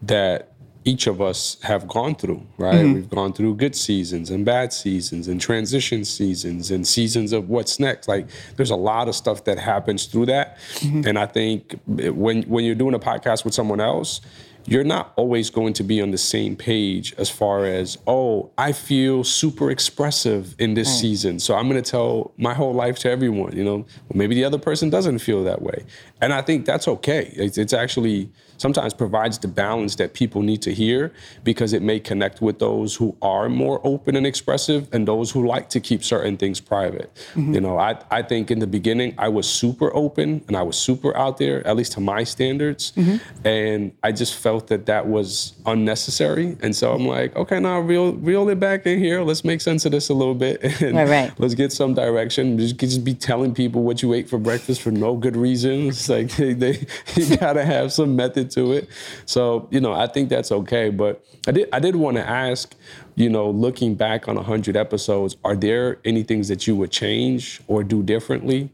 S2: that each of us have gone through. Right, mm-hmm. we've gone through good seasons and bad seasons and transition seasons and seasons of what's next. Like, there's a lot of stuff that happens through that, mm-hmm. and I think when when you're doing a podcast with someone else you're not always going to be on the same page as far as, oh, I feel super expressive in this right. season. So I'm going to tell my whole life to everyone, you know, well, maybe the other person doesn't feel that way. And I think that's okay. It's, it's actually sometimes provides the balance that people need to hear because it may connect with those who are more open and expressive and those who like to keep certain things private. Mm-hmm. You know, I, I think in the beginning I was super open and I was super out there, at least to my standards. Mm-hmm. And I just felt that that was unnecessary. And so I'm like, okay, now reel, reel it back in here. Let's make sense of this a little bit. And right, right. let's get some direction. Just, just be telling people what you ate for breakfast for no good reasons. Like they, they you gotta have some method to it. So, you know, I think that's okay. But I did I did want to ask, you know, looking back on 100 episodes, are there any things that you would change or do differently?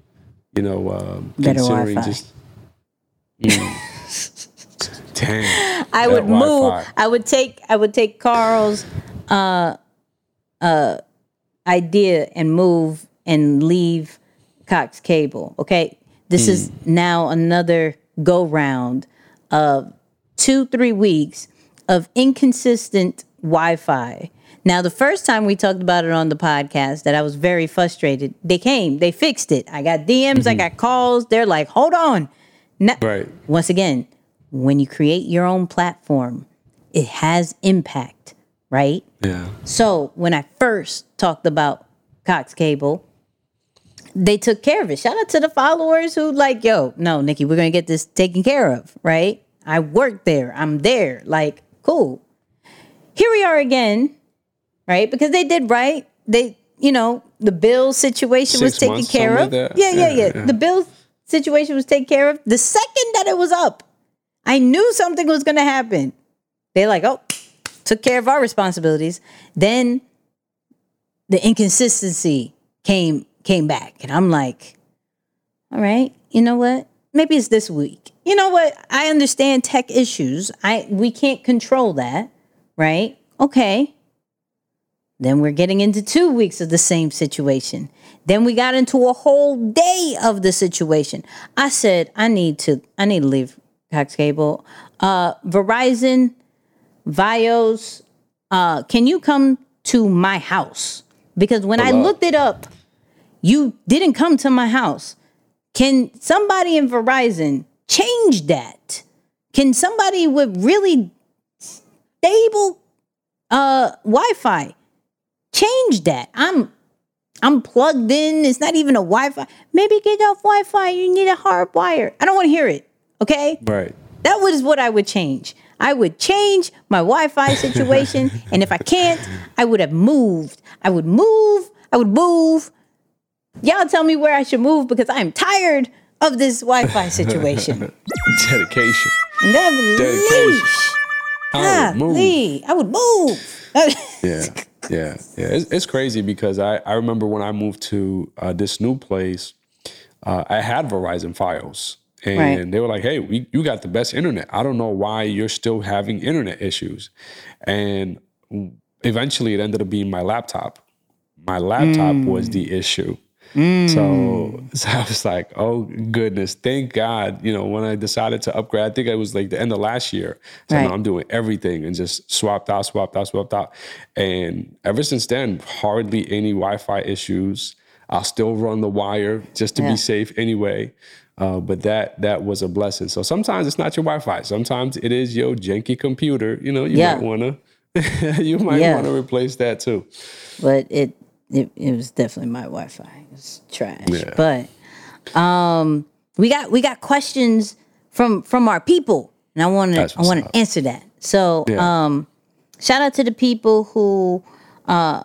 S2: You know, um, considering Wi-Fi. just.
S1: Mm, Damn, I would move. Wi-Fi. I would take. I would take Carl's uh, uh, idea and move and leave Cox Cable. Okay, this mm. is now another go round of two, three weeks of inconsistent Wi Fi. Now, the first time we talked about it on the podcast, that I was very frustrated. They came, they fixed it. I got DMs, mm-hmm. I got calls. They're like, hold on. Now, right. Once again, when you create your own platform, it has impact, right?
S2: Yeah.
S1: So when I first talked about Cox Cable, they took care of it. Shout out to the followers who like, yo, no, Nikki, we're gonna get this taken care of, right? I work there. I'm there. Like, cool. Here we are again, right? Because they did right. They, you know, the bill situation Six was taken months, care of. Like yeah, yeah, yeah, yeah. The bill situation was taken care of. The second that it was up, I knew something was gonna happen. They like, oh, took care of our responsibilities. Then the inconsistency came came back. And I'm like, all right, you know what? Maybe it's this week. You know what? I understand tech issues. I we can't control that, right? Okay. Then we're getting into two weeks of the same situation. Then we got into a whole day of the situation. I said, I need to, I need to leave Cox Cable. Uh, Verizon, Fios, uh, can you come to my house? Because when Hello. I looked it up, you didn't come to my house. Can somebody in Verizon change that? Can somebody with really stable uh Wi-Fi change that? I'm I'm plugged in. It's not even a Wi-Fi. Maybe get off Wi-Fi. You need a hard wire. I don't want to hear it. Okay.
S2: Right.
S1: That was what I would change. I would change my Wi-Fi situation, and if I can't, I would have moved. I would move. I would move Y'all tell me where I should move because I am tired of this Wi-Fi situation.
S2: Dedication.
S1: Dedication. I would move. I would move.
S2: yeah, yeah, yeah. It's, it's, crazy because I, I remember when I moved to uh, this new place, uh, I had Verizon Fios. And right. they were like, hey, we, you got the best internet. I don't know why you're still having internet issues. And eventually it ended up being my laptop. My laptop mm. was the issue. Mm. So, so I was like, oh goodness, thank God. You know, when I decided to upgrade, I think it was like the end of last year. So right. I'm doing everything and just swapped out, swapped out, swapped out. And ever since then, hardly any Wi-Fi issues. I'll still run the wire just to yeah. be safe anyway. Uh, but that that was a blessing. So sometimes it's not your Wi-Fi. Sometimes it is your janky computer. You know, you yeah. might wanna you might yeah. want to replace that too.
S1: But it it, it was definitely my Wi-Fi. Was trash. Yeah. But um, we got we got questions from from our people, and I want to I want to answer that. So yeah. um, shout out to the people who uh,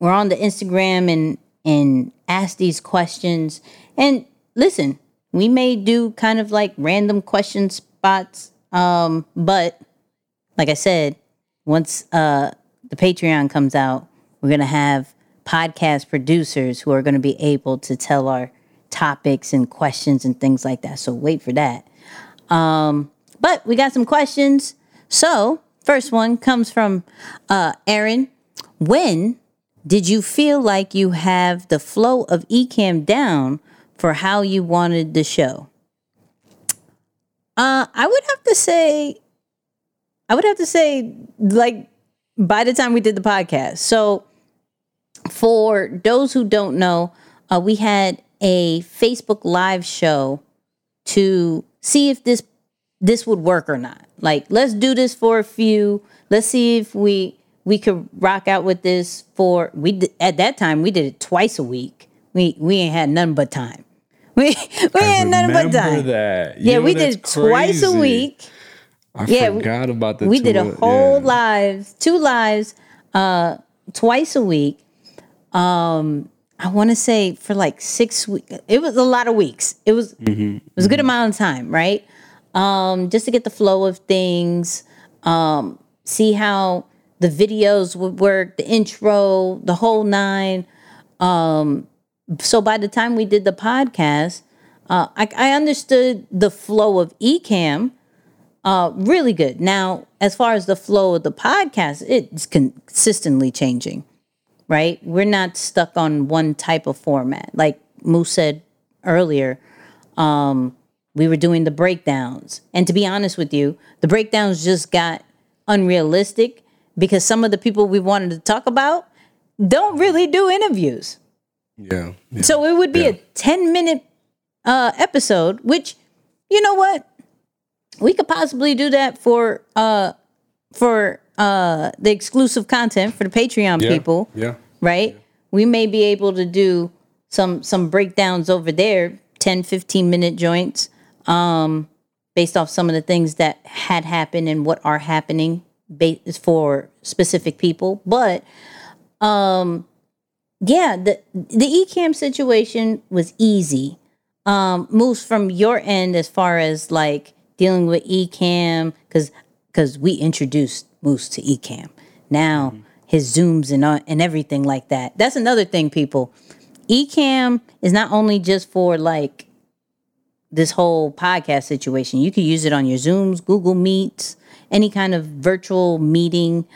S1: were on the Instagram and and asked these questions. And listen, we may do kind of like random question spots, um, but like I said, once uh, the Patreon comes out, we're gonna have podcast producers who are going to be able to tell our topics and questions and things like that. So wait for that. Um, but we got some questions. So, first one comes from uh, Aaron. When did you feel like you have the flow of Ecamm down for how you wanted the show? Uh, I would have to say I would have to say, like, by the time we did the podcast. So, for those who don't know, uh, we had a Facebook Live show to see if this this would work or not. Like, let's do this for a few. Let's see if we we could rock out with this for we did, at that time we did it twice a week. We we ain't had nothing but time. We we
S2: I
S1: ain't nothing but time.
S2: that.
S1: Yeah, we did it twice a week.
S2: I
S1: Yeah, we-
S2: forgot about the
S1: we did a whole
S2: yeah.
S1: live, two lives, uh, twice a week. Um, I want to say for like six weeks. It was a lot of weeks. It was
S2: Mm-hmm,
S1: it was a good amount of time, right? Um, just to get the flow of things, um, see how the videos would work, the intro, the whole nine. Um, so by the time we did the podcast, uh, I, I understood the flow of Ecamm uh, really good. Now, as far as the flow of the podcast, it's consistently changing, right? We're not stuck on one type of format. Like Moose said earlier, um, we were doing the breakdowns. And to be honest with you, the breakdowns just got unrealistic because some of the people we wanted to talk about don't really do interviews.
S2: Yeah. yeah.
S1: So it would be
S2: Yeah.
S1: a 10 minute uh, episode, which, you know what? We could possibly do that for uh, for uh, the exclusive content for the Patreon
S2: yeah.
S1: people,
S2: Yeah.
S1: right? We may be able to do some some breakdowns over there, 10, 15 minute joints, um, based off some of the things that had happened and what are happening ba- for specific people. But um, yeah, the the Ecamm situation was easy. Um, Moose from your end as far as like dealing with Ecamm because because we introduced Moose to Ecamm. Now his zooms and uh, and everything like that. That's another thing, people. Ecamm is not only just for like this whole podcast situation. You could use it on your Zooms, Google Meets, any kind of virtual meeting.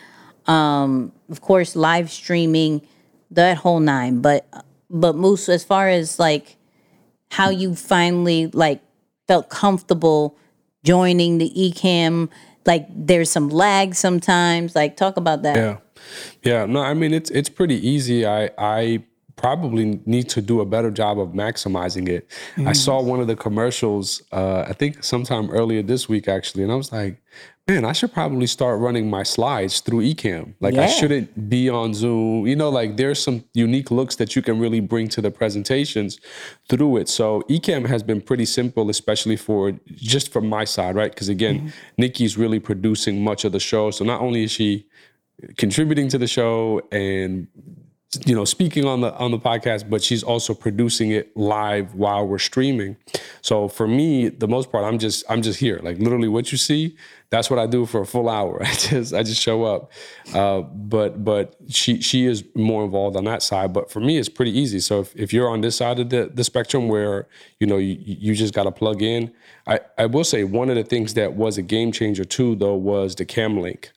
S1: Um, of course, live streaming, that whole nine. But but Moose, as far as like how you finally like felt comfortable joining the Ecamm, like there's some lag sometimes. Like talk about that.
S2: Yeah. Yeah. No, I mean it's it's pretty easy. I I probably need to do a better job of maximizing it. I saw one of the commercials, uh, I think sometime earlier this week actually, and I was like, man, I should probably start running my slides through Ecamm. Like I shouldn't be on Zoom. You know, like there's some unique looks that you can really bring to the presentations through it. So Ecamm has been pretty simple, especially for just from my side, right? Because again, Nikki's really producing much of the show. So not only is she contributing to the show and you know speaking on the on the podcast but she's also producing it live while we're streaming. So for me the most part i'm just i'm just here. Like literally what you see that's what i do for a full hour. I just i just show up. Uh, but but she she is more involved on that side. But for me it's pretty easy. So if, if you're on this side of the, the spectrum where you know you, you just got to plug in I, I will say one of the things that was a game changer too though was the cam link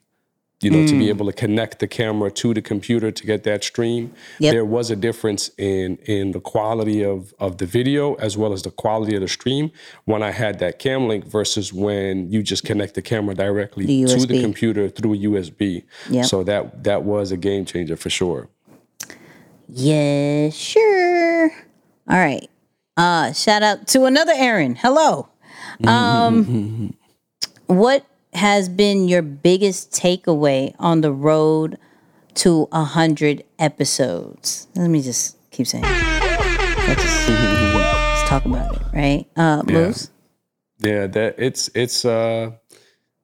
S2: you know, to be able to connect the camera to the computer to get that stream.
S1: Yep.
S2: There was a difference in in the quality of of the video as well as the quality of the stream when I had that cam link versus when you just connect the camera directly
S1: The
S2: to the computer through a USB.
S1: Yep.
S2: So that that was a game changer for sure.
S1: Yeah, sure. All right. Uh shout out to another Aaron. Hello. Um what has been your biggest takeaway on the road to a hundred episodes? Let me just keep saying. it. Let's, let's talk about it, right? Uh Moose.
S2: Yeah, that it's it's uh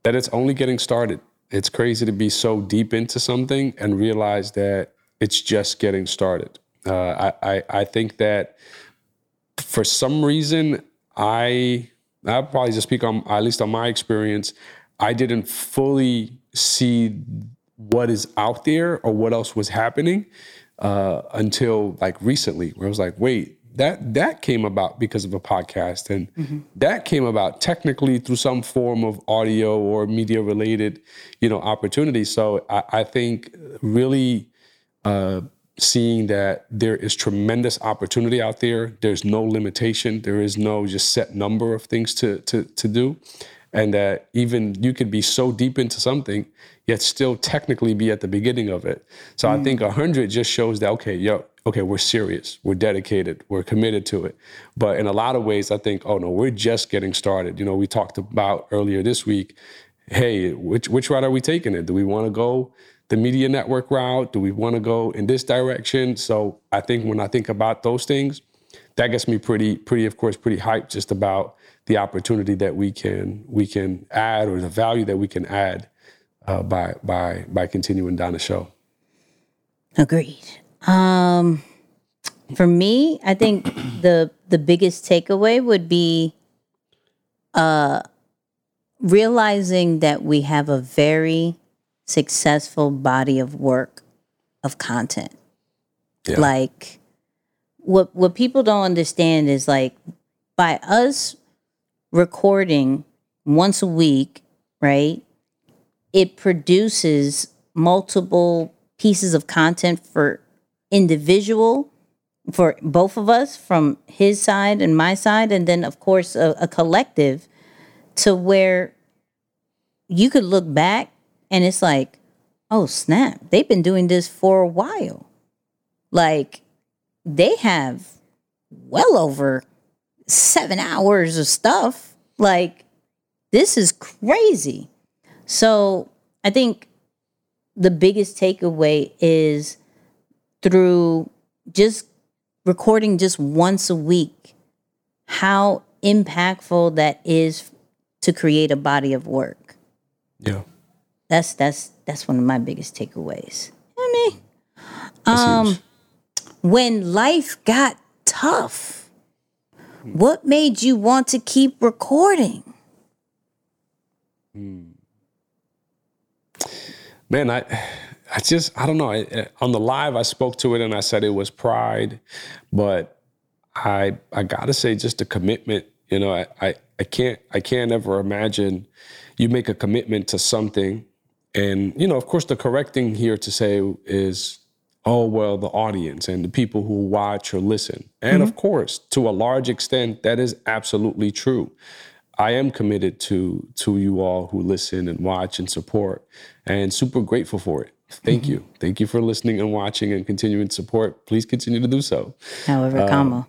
S2: that it's only getting started. It's crazy to be so deep into something and realize that it's just getting started. Uh, I, I I think that for some reason I I probably just speak on at least on my experience. I didn't fully see what is out there or what else was happening uh, until like recently, where I was like, wait, that that came about because of a podcast, and that came about technically through some form of audio or media related, you know, opportunity. So I, I think really uh, seeing that there is tremendous opportunity out there. There's no limitation. There is no just set number of things to to to do, and that even you could be so deep into something yet still technically be at the beginning of it. So i think mm. 100 just shows that okay yo okay we're serious. We're dedicated. We're committed to it. But in a lot of ways i think oh no we're just getting started. You know we talked about earlier this week hey which which route are we taking it? Do we want to go the media network route? Do we want to go in this direction? So i think when i think about those things that gets me pretty pretty of course pretty hyped just about the opportunity that we can we can add or the value that we can add uh, by by by continuing down the show.
S1: Agreed. Um, for me, I think the the biggest takeaway would be uh, realizing that we have a very successful body of work of content.
S2: Yeah.
S1: Like what what people don't understand is like by us recording once a week, right? It produces multiple pieces of content for individual for both of us from his side and my side and then of course a, a collective to where you could look back and it's like oh snap they've been doing this for a while like they have well over seven hours of stuff. Like, this is crazy. So, I think the biggest takeaway is through just recording just once a week, how impactful that is to create a body of work.
S2: Yeah.
S1: That's that's that's one of my biggest takeaways. I mean, um. When life got tough, what made you want to keep recording? Hmm.
S2: Man, I I just I don't know. I, on the live, I spoke to it and I said it was pride, but I I gotta say just a commitment. You know, I I, I can't I can't ever imagine you make a commitment to something, and you know, of course, the correct thing here to say is. Oh well, the audience and the people who watch or listen, and of mm-hmm. course, to a large extent, that is absolutely true. I am committed to to you all who listen and watch and support, and super grateful for it. Thank mm-hmm. you, thank you for listening and watching and continuing to support. Please continue to do so.
S1: However, um, comma.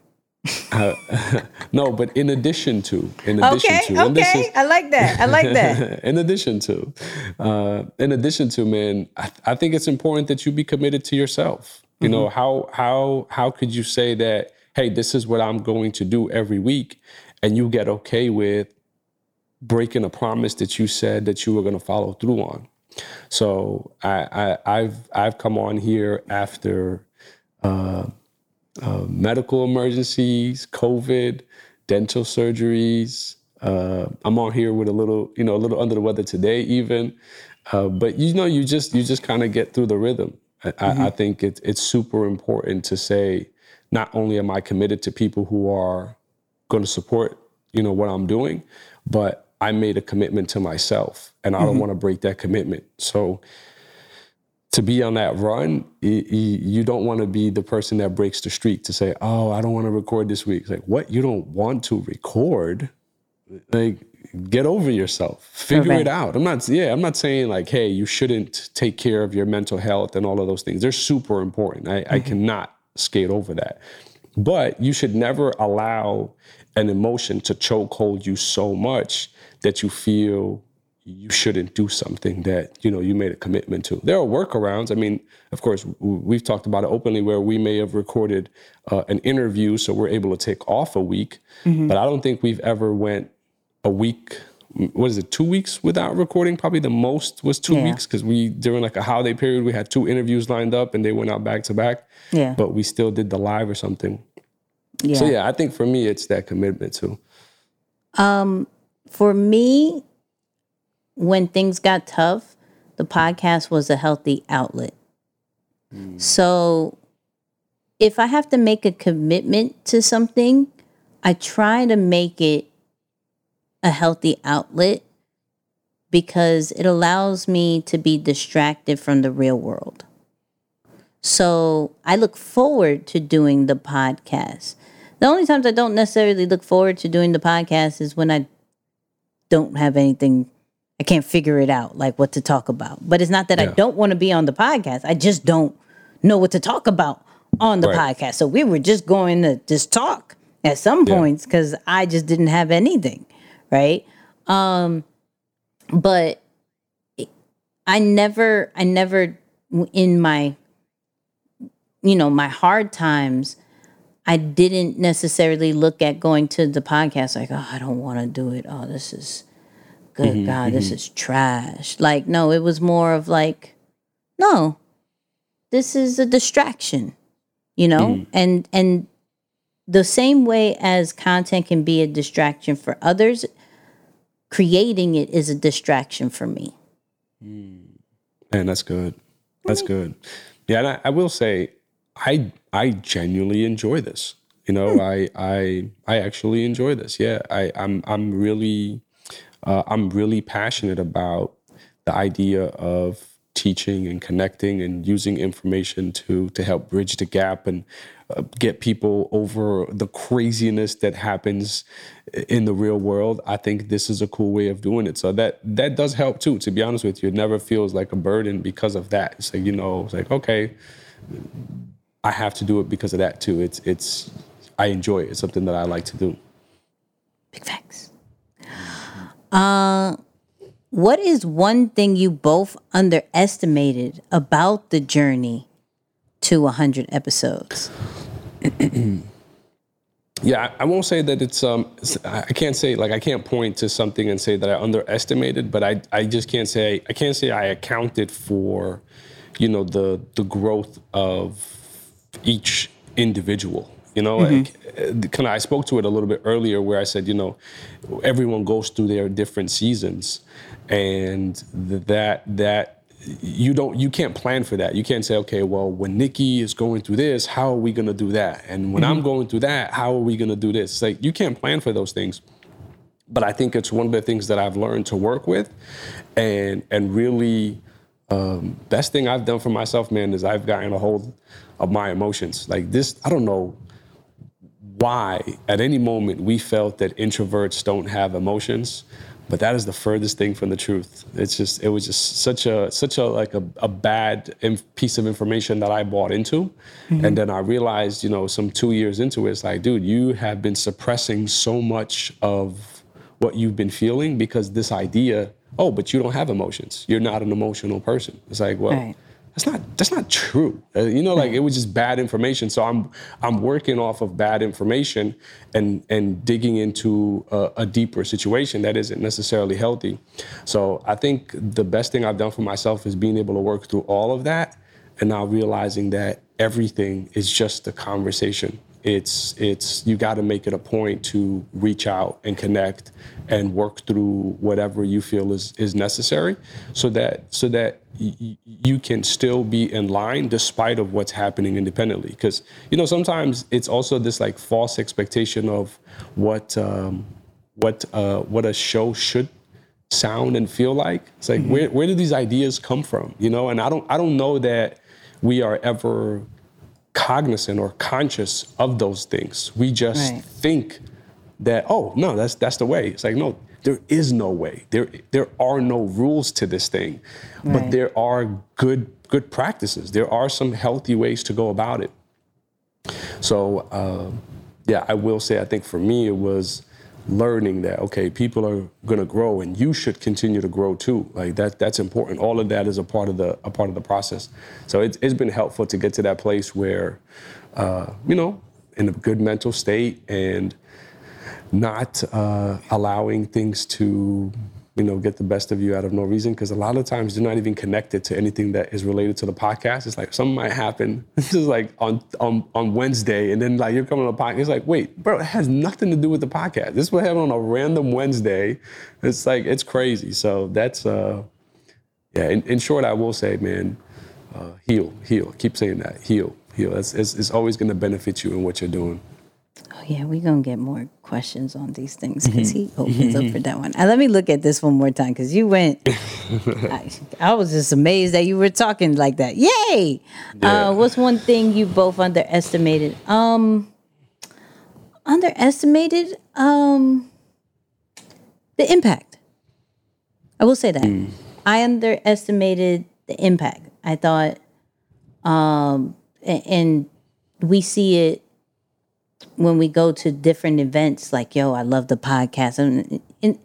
S2: No, but in addition to, in addition
S1: Okay,
S2: to,
S1: okay.
S2: is-
S1: I like that. I like that.
S2: in addition to, uh, in addition to, man, I, I think it's important that you be committed to yourself. You know how how how could you say that? Hey, this is what I'm going to do every week, and you get okay with breaking a promise that you said that you were going to follow through on. So I, I I've I've come on here after uh, uh, medical emergencies, COVID, dental surgeries. Uh, I'm on here with a little, you know, a little under the weather today, even. Uh, but you know, you just you just kind of get through the rhythm. I, I, I think it's it's super important to say, not only am I committed to people who are going to support, you know, what I'm doing, but I made a commitment to myself, and I don't want to break that commitment. So to be on that run, you don't want to be the person that breaks the streak to say, "Oh, I don't want to record this week." It's like, what? You don't want to record? Like, get over yourself. Figure
S1: Correct.
S2: it out. I'm not. Yeah, I'm not saying like, hey, you shouldn't take care of your mental health and all of those things. They're super important. I, I mm-hmm. cannot skate over that. But you should never allow an emotion to chokehold you so much that you feel you shouldn't do something that you know you made a commitment to. There are workarounds. I mean, of course, we've talked about it openly where we may have recorded uh, an interview, so we're able to take off a week. But I don't think we've ever went a week. What is it? Two weeks without recording. Probably the most was two
S1: Yeah.
S2: weeks because we during like a holiday period we had two interviews lined up and they went out back to back.
S1: Yeah.
S2: But we still did the live or something.
S1: Yeah.
S2: So yeah, I think for me it's that commitment too.
S1: For me, when things got tough, the podcast was a healthy outlet. So if I have to make a commitment to something, I try to make it a healthy outlet because it allows me to be distracted from the real world. So I look forward to doing the podcast. The only times I don't necessarily look forward to doing the podcast is when I don't have anything. I can't figure it out, like what to talk about. But it's not that I don't want to be on the podcast. I just don't know what to talk about on the
S2: Right.
S1: podcast. So we were just going to just talk at some
S2: Yeah.
S1: points because I just didn't have anything, right? Um, but I never, I never, in my, you know, my hard times, I didn't necessarily look at going to the podcast like, oh, I don't want to do it. Oh, this is good mm-hmm, God, this mm-hmm. is trash. Like, no, it was more of like, no, this is a distraction, you know? Mm-hmm. And and the same way as content can be a distraction for others, creating it is a distraction for me. Mm.
S2: Man, that's good. That's mm. good. Yeah, and I, I will say, I I genuinely enjoy this. You know, hmm. I I I actually enjoy this. Yeah, I I'm I'm really uh, I'm really passionate about the idea of teaching and connecting and using information to to help bridge the gap and uh, get people over the craziness that happens in the real world. I think this is a cool way of doing it. So that that does help too. To be honest with you, it never feels like a burden because of that. It's like you know, it's like okay, I have to do it because of that too. It's it's I enjoy it. It's something that I like to do.
S1: Big facts. Uh, what is one thing you both underestimated about the journey to 100 episodes?
S2: Yeah, I, I won't say that it's um I can't say like I can't point to something and say that I underestimated, but I I just can't say I can't say I accounted for, you know, the the growth of each individual. You know, mm-hmm. like uh, kind of I spoke to it a little bit earlier where I said, you know, everyone goes through their different seasons, and that that you don't you can't plan for that. You can't say, okay, well, when Nikki is going through this, how are we gonna do that? And when I'm mm-hmm. going through that, how are we gonna do this? It's like you can't plan for those things but I think it's one of the things that I've learned to work with, and and really, um, best thing I've done for myself, man, is I've gotten a hold of my emotions. Like this, I don't know why at any moment we felt that introverts don't have emotions, but that is the furthest thing from the truth. It's just it was just such a such a like a, a bad inf- piece of information that I bought into, mm-hmm. and then I realized, you know, some two years into it, it's like, dude, you have been suppressing so much of what you've been feeling because this idea, oh, but you don't have emotions. You're not an emotional person. It's like, well,
S1: Right.
S2: That's not that's not true. Uh, you know, like it was just bad information. So I'm I'm working off of bad information and and digging into a, a deeper situation that isn't necessarily healthy. So I think the best thing I've done for myself is being able to work through all of that and now realizing that everything is just a conversation. It's it's you got to make it a point to reach out and connect and work through whatever you feel is is necessary, so that so that y- you can still be in line despite of what's happening independently. Because you know sometimes it's also this like false expectation of what um, what uh, what a show should sound and feel like. It's like where where do these ideas come from? You know, and I don't I don't know that we are ever cognizant or conscious of those things. We just
S1: Right.
S2: think that oh no that's that's the way. It's like no there is no way. There there are no rules to this thing, but there are good good practices. There are some healthy ways to go about it. So uh, yeah, I will say I think for me it was learning that okay, people are going to grow and you should continue to grow too. Like that that's important. All of that is a part of the a part of the process. So it's it's been helpful to get to that place where uh, you know in a good mental state and not uh, allowing things to you know get the best of you out of no reason because a lot of times they're not even connected to anything that is related to the podcast. It's like something might happen. This is like on on on wednesday and then like you're coming on a podcast it's like wait bro it has nothing to do with the podcast. This will happen on a random wednesday. It's like it's crazy. So that's uh yeah in, in short i will say man uh, heal heal. Keep saying that heal heal. It's, it's, it's always going to benefit you in what you're doing
S1: Oh yeah, we're gonna get more questions on these things because he opens up for that one. Uh, let me look at this one more time because you went. I, I was just amazed that you were talking like that. Yay!
S2: Yeah.
S1: Uh, what's one thing you both underestimated? Um, underestimated um, the impact. I will say that. I underestimated the impact. I thought, um, a- and we see it when we go to different events. Like, yo, I love the podcast, and, and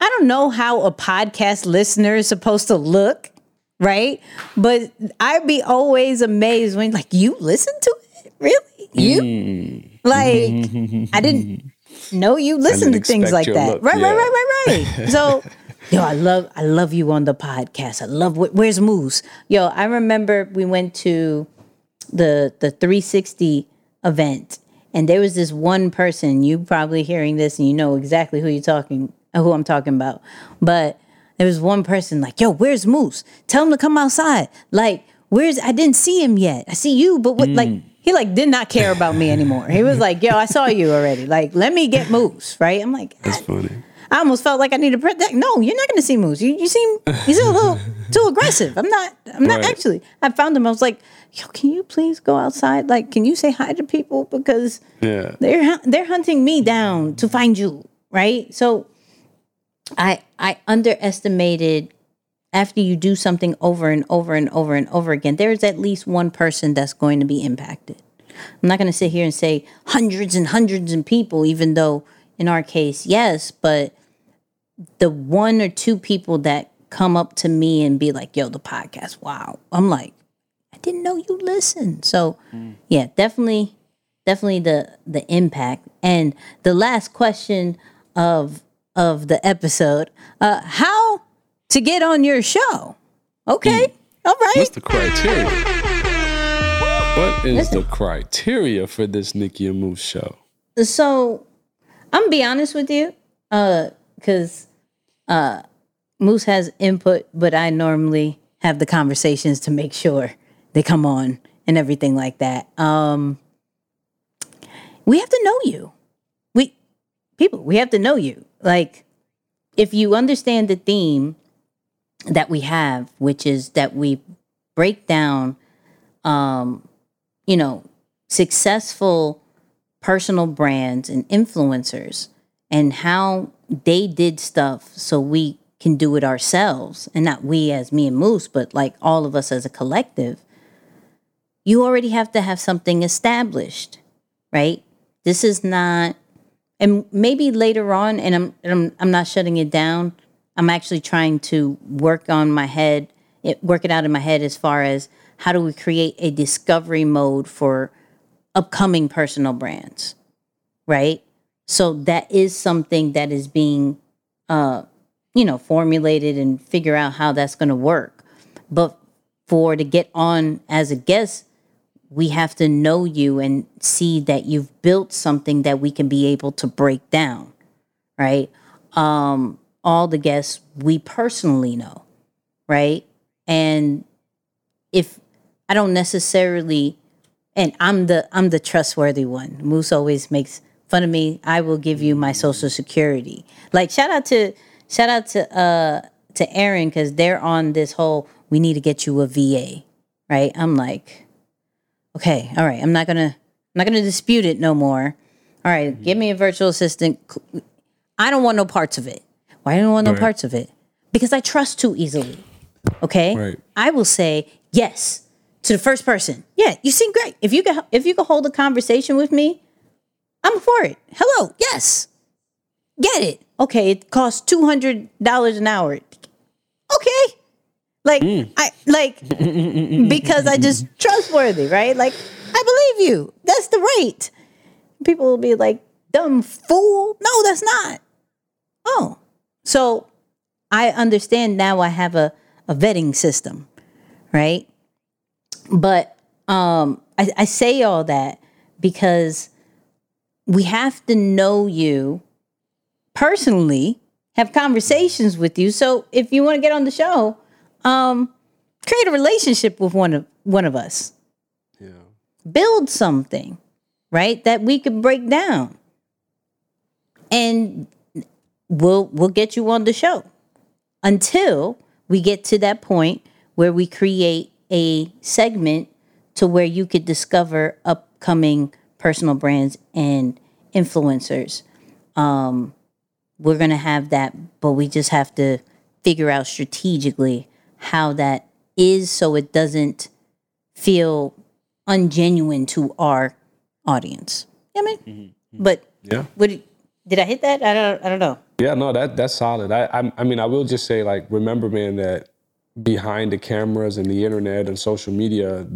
S1: I don't know how a podcast listener is supposed to look, right? But I'd be always amazed when, like, you listen to it, really? You? Like, I didn't know you listen to things like that.
S2: look,
S1: Right,
S2: yeah.
S1: right, right, right, right. So, yo, I love, I love you on the podcast. I love. wh- Where's Moose? Yo, I remember we went to the the 360 event, and there was this one person. You probably hearing this, and you know exactly who you're talking, who I'm talking about. But there was one person like, "Yo, where's Moose? Tell him to come outside." Like, where's? I didn't see him yet. I see you, but what? Like, mm. he like did not care about me anymore. He was like, "Yo, I saw you already. Like, let me get Moose." Right? I'm like,
S2: That's funny.
S1: I almost felt like I need to protect. No, you're not going to see Moose. You, you seem you seem a little too aggressive. I'm not. I'm not
S2: Right.
S1: actually. I found him. I was like, yo, can you please go outside? Like, can you say hi to people because
S2: Yeah.
S1: they're they're hunting me down to find you, right? So, I I underestimated. After you do something over and over and over and over again, there's at least one person that's going to be impacted. I'm not going to sit here and say hundreds and hundreds of people, even though in our case, yes, but the one or two people that come up to me and be like, yo, the podcast, wow. I'm like, didn't know you listen. So yeah, definitely, definitely the the impact. And the last question of of the episode, uh, how to get on your show. Okay. All right.
S2: What's the criteria? What is the criteria for this Nikki and Moose show?
S1: so I'm gonna be honest with you, uh, because uh, Moose has input, but I normally have the conversations to make sure they come on and everything like that. Um, we have to know you. We people, we have to know you. Like, if you understand the theme that we have, which is that we break down, um, you know, successful personal brands and influencers and how they did stuff so we can do it ourselves and not we as me and Moose, but like all of us as a collective, you already have to have something established, right? This is not, and maybe later on, and I'm, I'm, I'm not shutting it down. I'm actually trying to work on my head, work it out in my head as far as how do we create a discovery mode for upcoming personal brands, right? So that is something that is being, uh, you know, formulated and figure out how that's going to work. But for to get on as a guest, we have to know you and see that you've built something that we can be able to break down, right? Um, all the guests we personally know, right? And if I don't necessarily and I'm the I'm the trustworthy one. Moose always makes fun of me. I will give you my social security. Like shout out to shout out to uh to Aaron because they're on this whole we need to get you a VA, right? I'm like, okay, all right. I'm not gonna I'm not gonna dispute it no more. All right, give me a virtual assistant. I don't want no parts of it. Why do I want no
S2: Right.
S1: parts of it? Because I trust too easily. Okay,
S2: Right.
S1: I will say yes to the first person. Yeah, you seem great. If you can, if you can hold a conversation with me, I'm for it. Hello, yes, get it. Okay, it costs two hundred dollars an hour. Okay, like I like because I just trustworthy, right? Like I believe you. That's the rate. People will be like, "Dumb fool." No, that's not. Oh, so I understand now. I have a a vetting system, right? But um, I, I say all that because we have to know you personally, have conversations with you. So if you want to get on the show, um, create a relationship with one of one of us.
S2: Yeah.
S1: Build something, right? That we could break down. And we'll we'll get you on the show until we get to that point where we create a segment to where you could discover upcoming personal brands and influencers. Um, we're gonna have that, but we just have to figure out strategically how that is so it doesn't feel ungenuine to our audience. You know what I mean? Mm-hmm. Mm-hmm. But
S2: Yeah.
S1: what did, did I hit that? I don't I don't know.
S2: Yeah, no, that that's solid. I, I I mean, I will just say, like, remember, man, that behind the cameras and the internet and social media,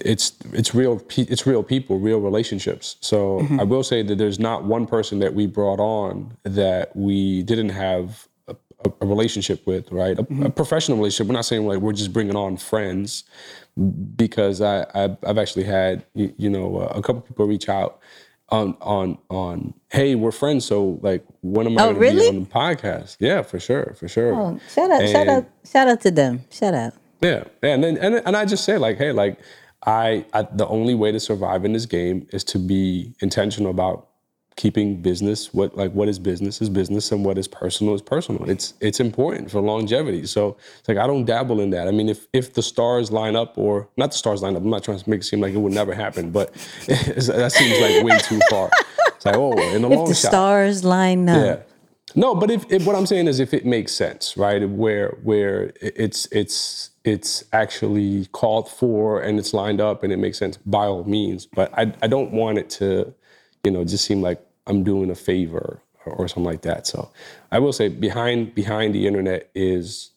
S2: it's it's real pe- it's real people, real relationships. So mm-hmm. I will say that there's not one person that we brought on that we didn't have a, a, a relationship with, right? A, a mm-hmm. professional relationship. We're not saying like we're just bringing on friends, because I I've, I've actually had you, you know a couple people reach out on on on hey we're friends so like when am I
S1: Oh,
S2: going to
S1: really?
S2: be on the podcast? Yeah, for sure, for sure.
S1: Oh, shout out, shout out, shout out to them. Shout out.
S2: Yeah, yeah, and then and and I just say like, hey, like I, I the only way to survive in this game is to be intentional about keeping business what like what is business is business and what is personal is personal. It's it's important for longevity. So it's like I don't dabble in that. I mean, if if the stars line up or not the stars line up, I'm not trying to make it seem like it would never happen, but that seems like way too far. It's like oh, in the long
S1: the
S2: shot.
S1: stars line up.
S2: Yeah. No, but if, if what I'm saying is if it makes sense, right? Where where it's it's it's actually called for and it's lined up and it makes sense by all means. But I I don't want it to, you know, just seem like I'm doing a favor or, or something like that. So I will say behind behind the internet is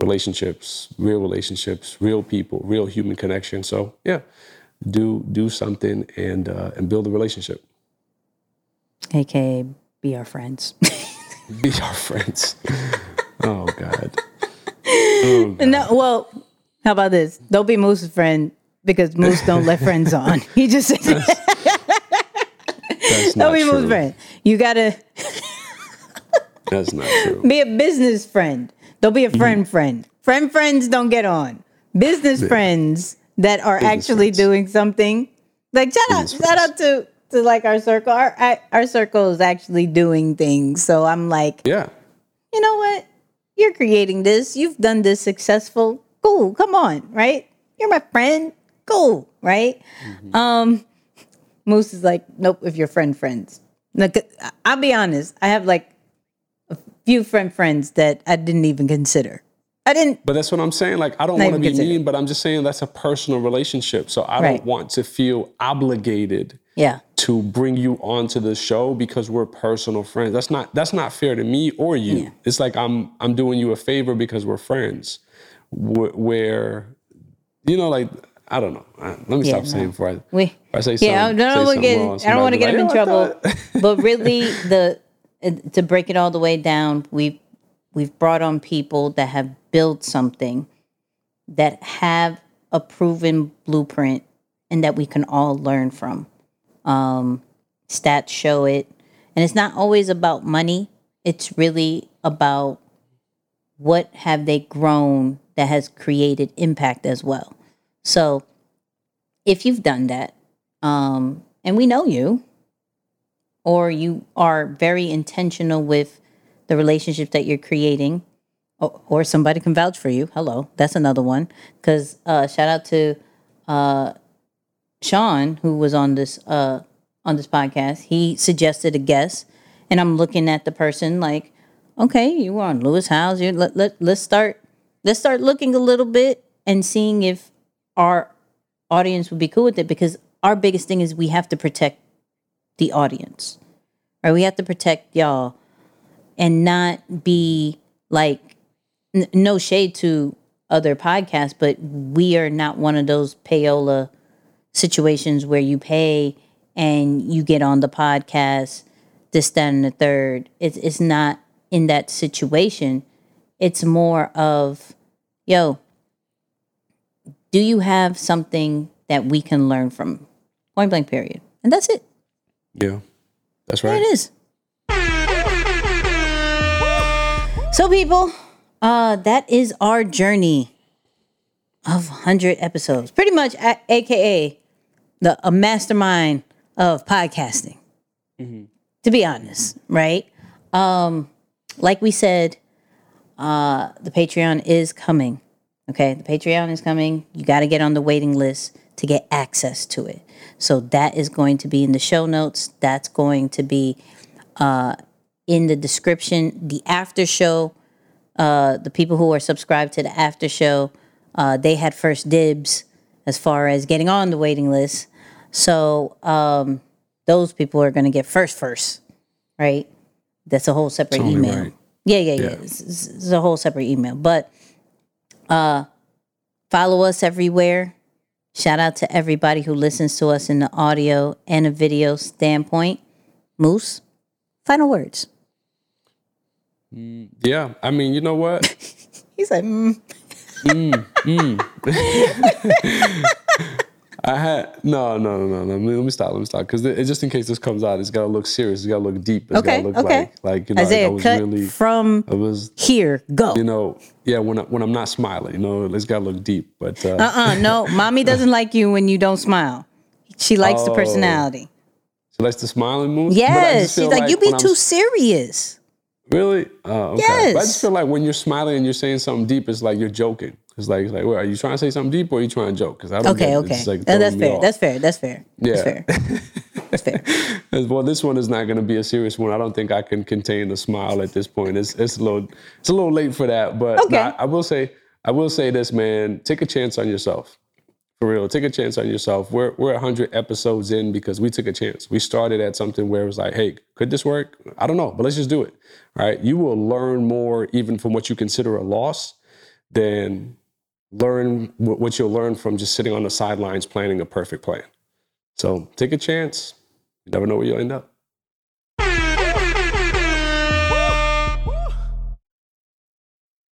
S2: relationships, real relationships, real people, real human connection. So yeah, do do something and uh, and build a relationship.
S1: AKA be our friends.
S2: Be our friends. Oh God.
S1: no, well, how about this? Don't be Moose's friend because Moose don't let friends on. He just
S2: That's not
S1: don't be
S2: true.
S1: friend. You gotta
S2: That's not true.
S1: be a business friend. Don't be a
S2: Mm-hmm.
S1: friend friend. Friend friends don't get on. Business friends that are actually
S2: friends.
S1: doing something. Like shout out,
S2: Business
S1: shout out to to like our circle. Our our- our circle is actually doing things. So I'm like,
S2: Yeah.
S1: you know what? You're creating this. You've done this successful. Cool. Come on, right? You're my friend. Cool, right? Um, Moose is like, nope. If you're friend friends, Look, I'll be honest. I have like a few friend friends that I didn't even consider. I didn't.
S2: But that's what I'm saying. Like, I don't want to be
S1: consider.
S2: mean, but I'm just saying that's a personal relationship. So I
S1: Right.
S2: don't want to feel obligated
S1: Yeah.
S2: to bring you onto the show because we're personal friends. That's not that's not fair to me or you. Yeah. It's like I'm I'm doing you a favor because we're friends. Wh- Where, you know, like I don't know. I- Let me
S1: Yeah,
S2: stop
S1: no.
S2: saying before I,
S1: We.
S2: if I say
S1: Yeah, I
S2: something.
S1: don't
S2: say
S1: want to get.
S2: wrong,
S1: I don't want to get him in
S2: "Oh,
S1: trouble. but really, the to break it all the way down, we've we've brought on people that have built something that have a proven blueprint and that we can all learn from. Um, stats show it, and it's not always about money. It's really about what have they grown that has created impact as well. So if you've done that, um, and we know you, or you are very intentional with the relationship that you're creating, or, or somebody can vouch for you. Hello, that's another one. Because uh, shout out to uh, Sean who was on this uh, on this podcast. He suggested a guest, and I'm looking at the person like, okay, you were on Lewis Howes. You let, let let's start let's start looking a little bit and seeing if our audience would be cool with it because our biggest thing is we have to protect the audience. Right? We have to protect y'all and not be like n- no shade to other podcasts, but we are not one of those payola situations where you pay and you get on the podcast, this, that, and the third. It's it's not in that situation. It's more of, yo, do you have something that we can learn from? Point blank period. And that's it.
S2: Yeah, that's
S1: There
S2: right.
S1: it is. So, people, uh, that is our journey of 100 episodes. Pretty much, a- AKA the a mastermind of podcasting. To be honest, right? Um, like we said, uh, the Patreon is coming. Okay, the Patreon is coming. You got to get on the waiting list to get access to it. So that is going to be in the show notes. That's going to be uh, in the description. The after show uh, the people who are subscribed to the after show, uh, they had first dibs as far as getting on the waiting list. So um, those people are going to get first, first, right? That's a whole separate
S2: only
S1: email.
S2: right.
S1: Yeah, yeah, yeah.
S2: Yeah.
S1: It's- it's a whole separate email. But uh, follow us everywhere. Shout out to everybody who listens to us in the audio and a video standpoint. Moose, final words.
S2: Yeah, I mean, you know what?
S1: He's like, mm.
S2: I had no, no, no, no, no. Let me, let me stop. Let me stop. Because just in case this comes out, it's got to look serious. It's got to look deep. It's
S1: okay,
S2: got to look
S1: okay.
S2: like, like you know,
S1: Isaiah,
S2: I was
S1: cut
S2: really,
S1: from
S2: I was,
S1: here. Go.
S2: you know, yeah. When I, when I'm not smiling, you know, it's got to look deep. But uh,
S1: Uh-uh, no, mommy doesn't like you when you don't smile. She likes the
S2: Oh.
S1: personality.
S2: she likes the smiling I
S1: Yes, she's
S2: feel
S1: like, you be
S2: when I'm
S1: too serious.
S2: Really? Uh, okay.
S1: Yes.
S2: But I just feel like when you're smiling and you're saying something deep, it's like you're joking. It's like, it's like, well, are you trying to say something deep or are you trying to joke? Because I don't
S1: Okay,
S2: get it.
S1: okay,
S2: It's like
S1: that's fair.
S2: off.
S1: That's fair. That's fair. That's
S2: Yeah.
S1: fair. That's fair.
S2: Well, this one is not going to be a serious one. I don't think I can contain the smile at this point. It's it's a little it's a little late for that. But
S1: Okay.
S2: nah, I will say I will say this, man. Take a chance on yourself. For real, take a chance on yourself. We're we're 100 episodes in because we took a chance. We started at something where it was like, hey, could this work? I don't know, but let's just do it. All right. You will learn more even from what you consider a loss than learn what you'll learn from just sitting on the sidelines planning a perfect plan. So take a chance. You never know where you'll end up.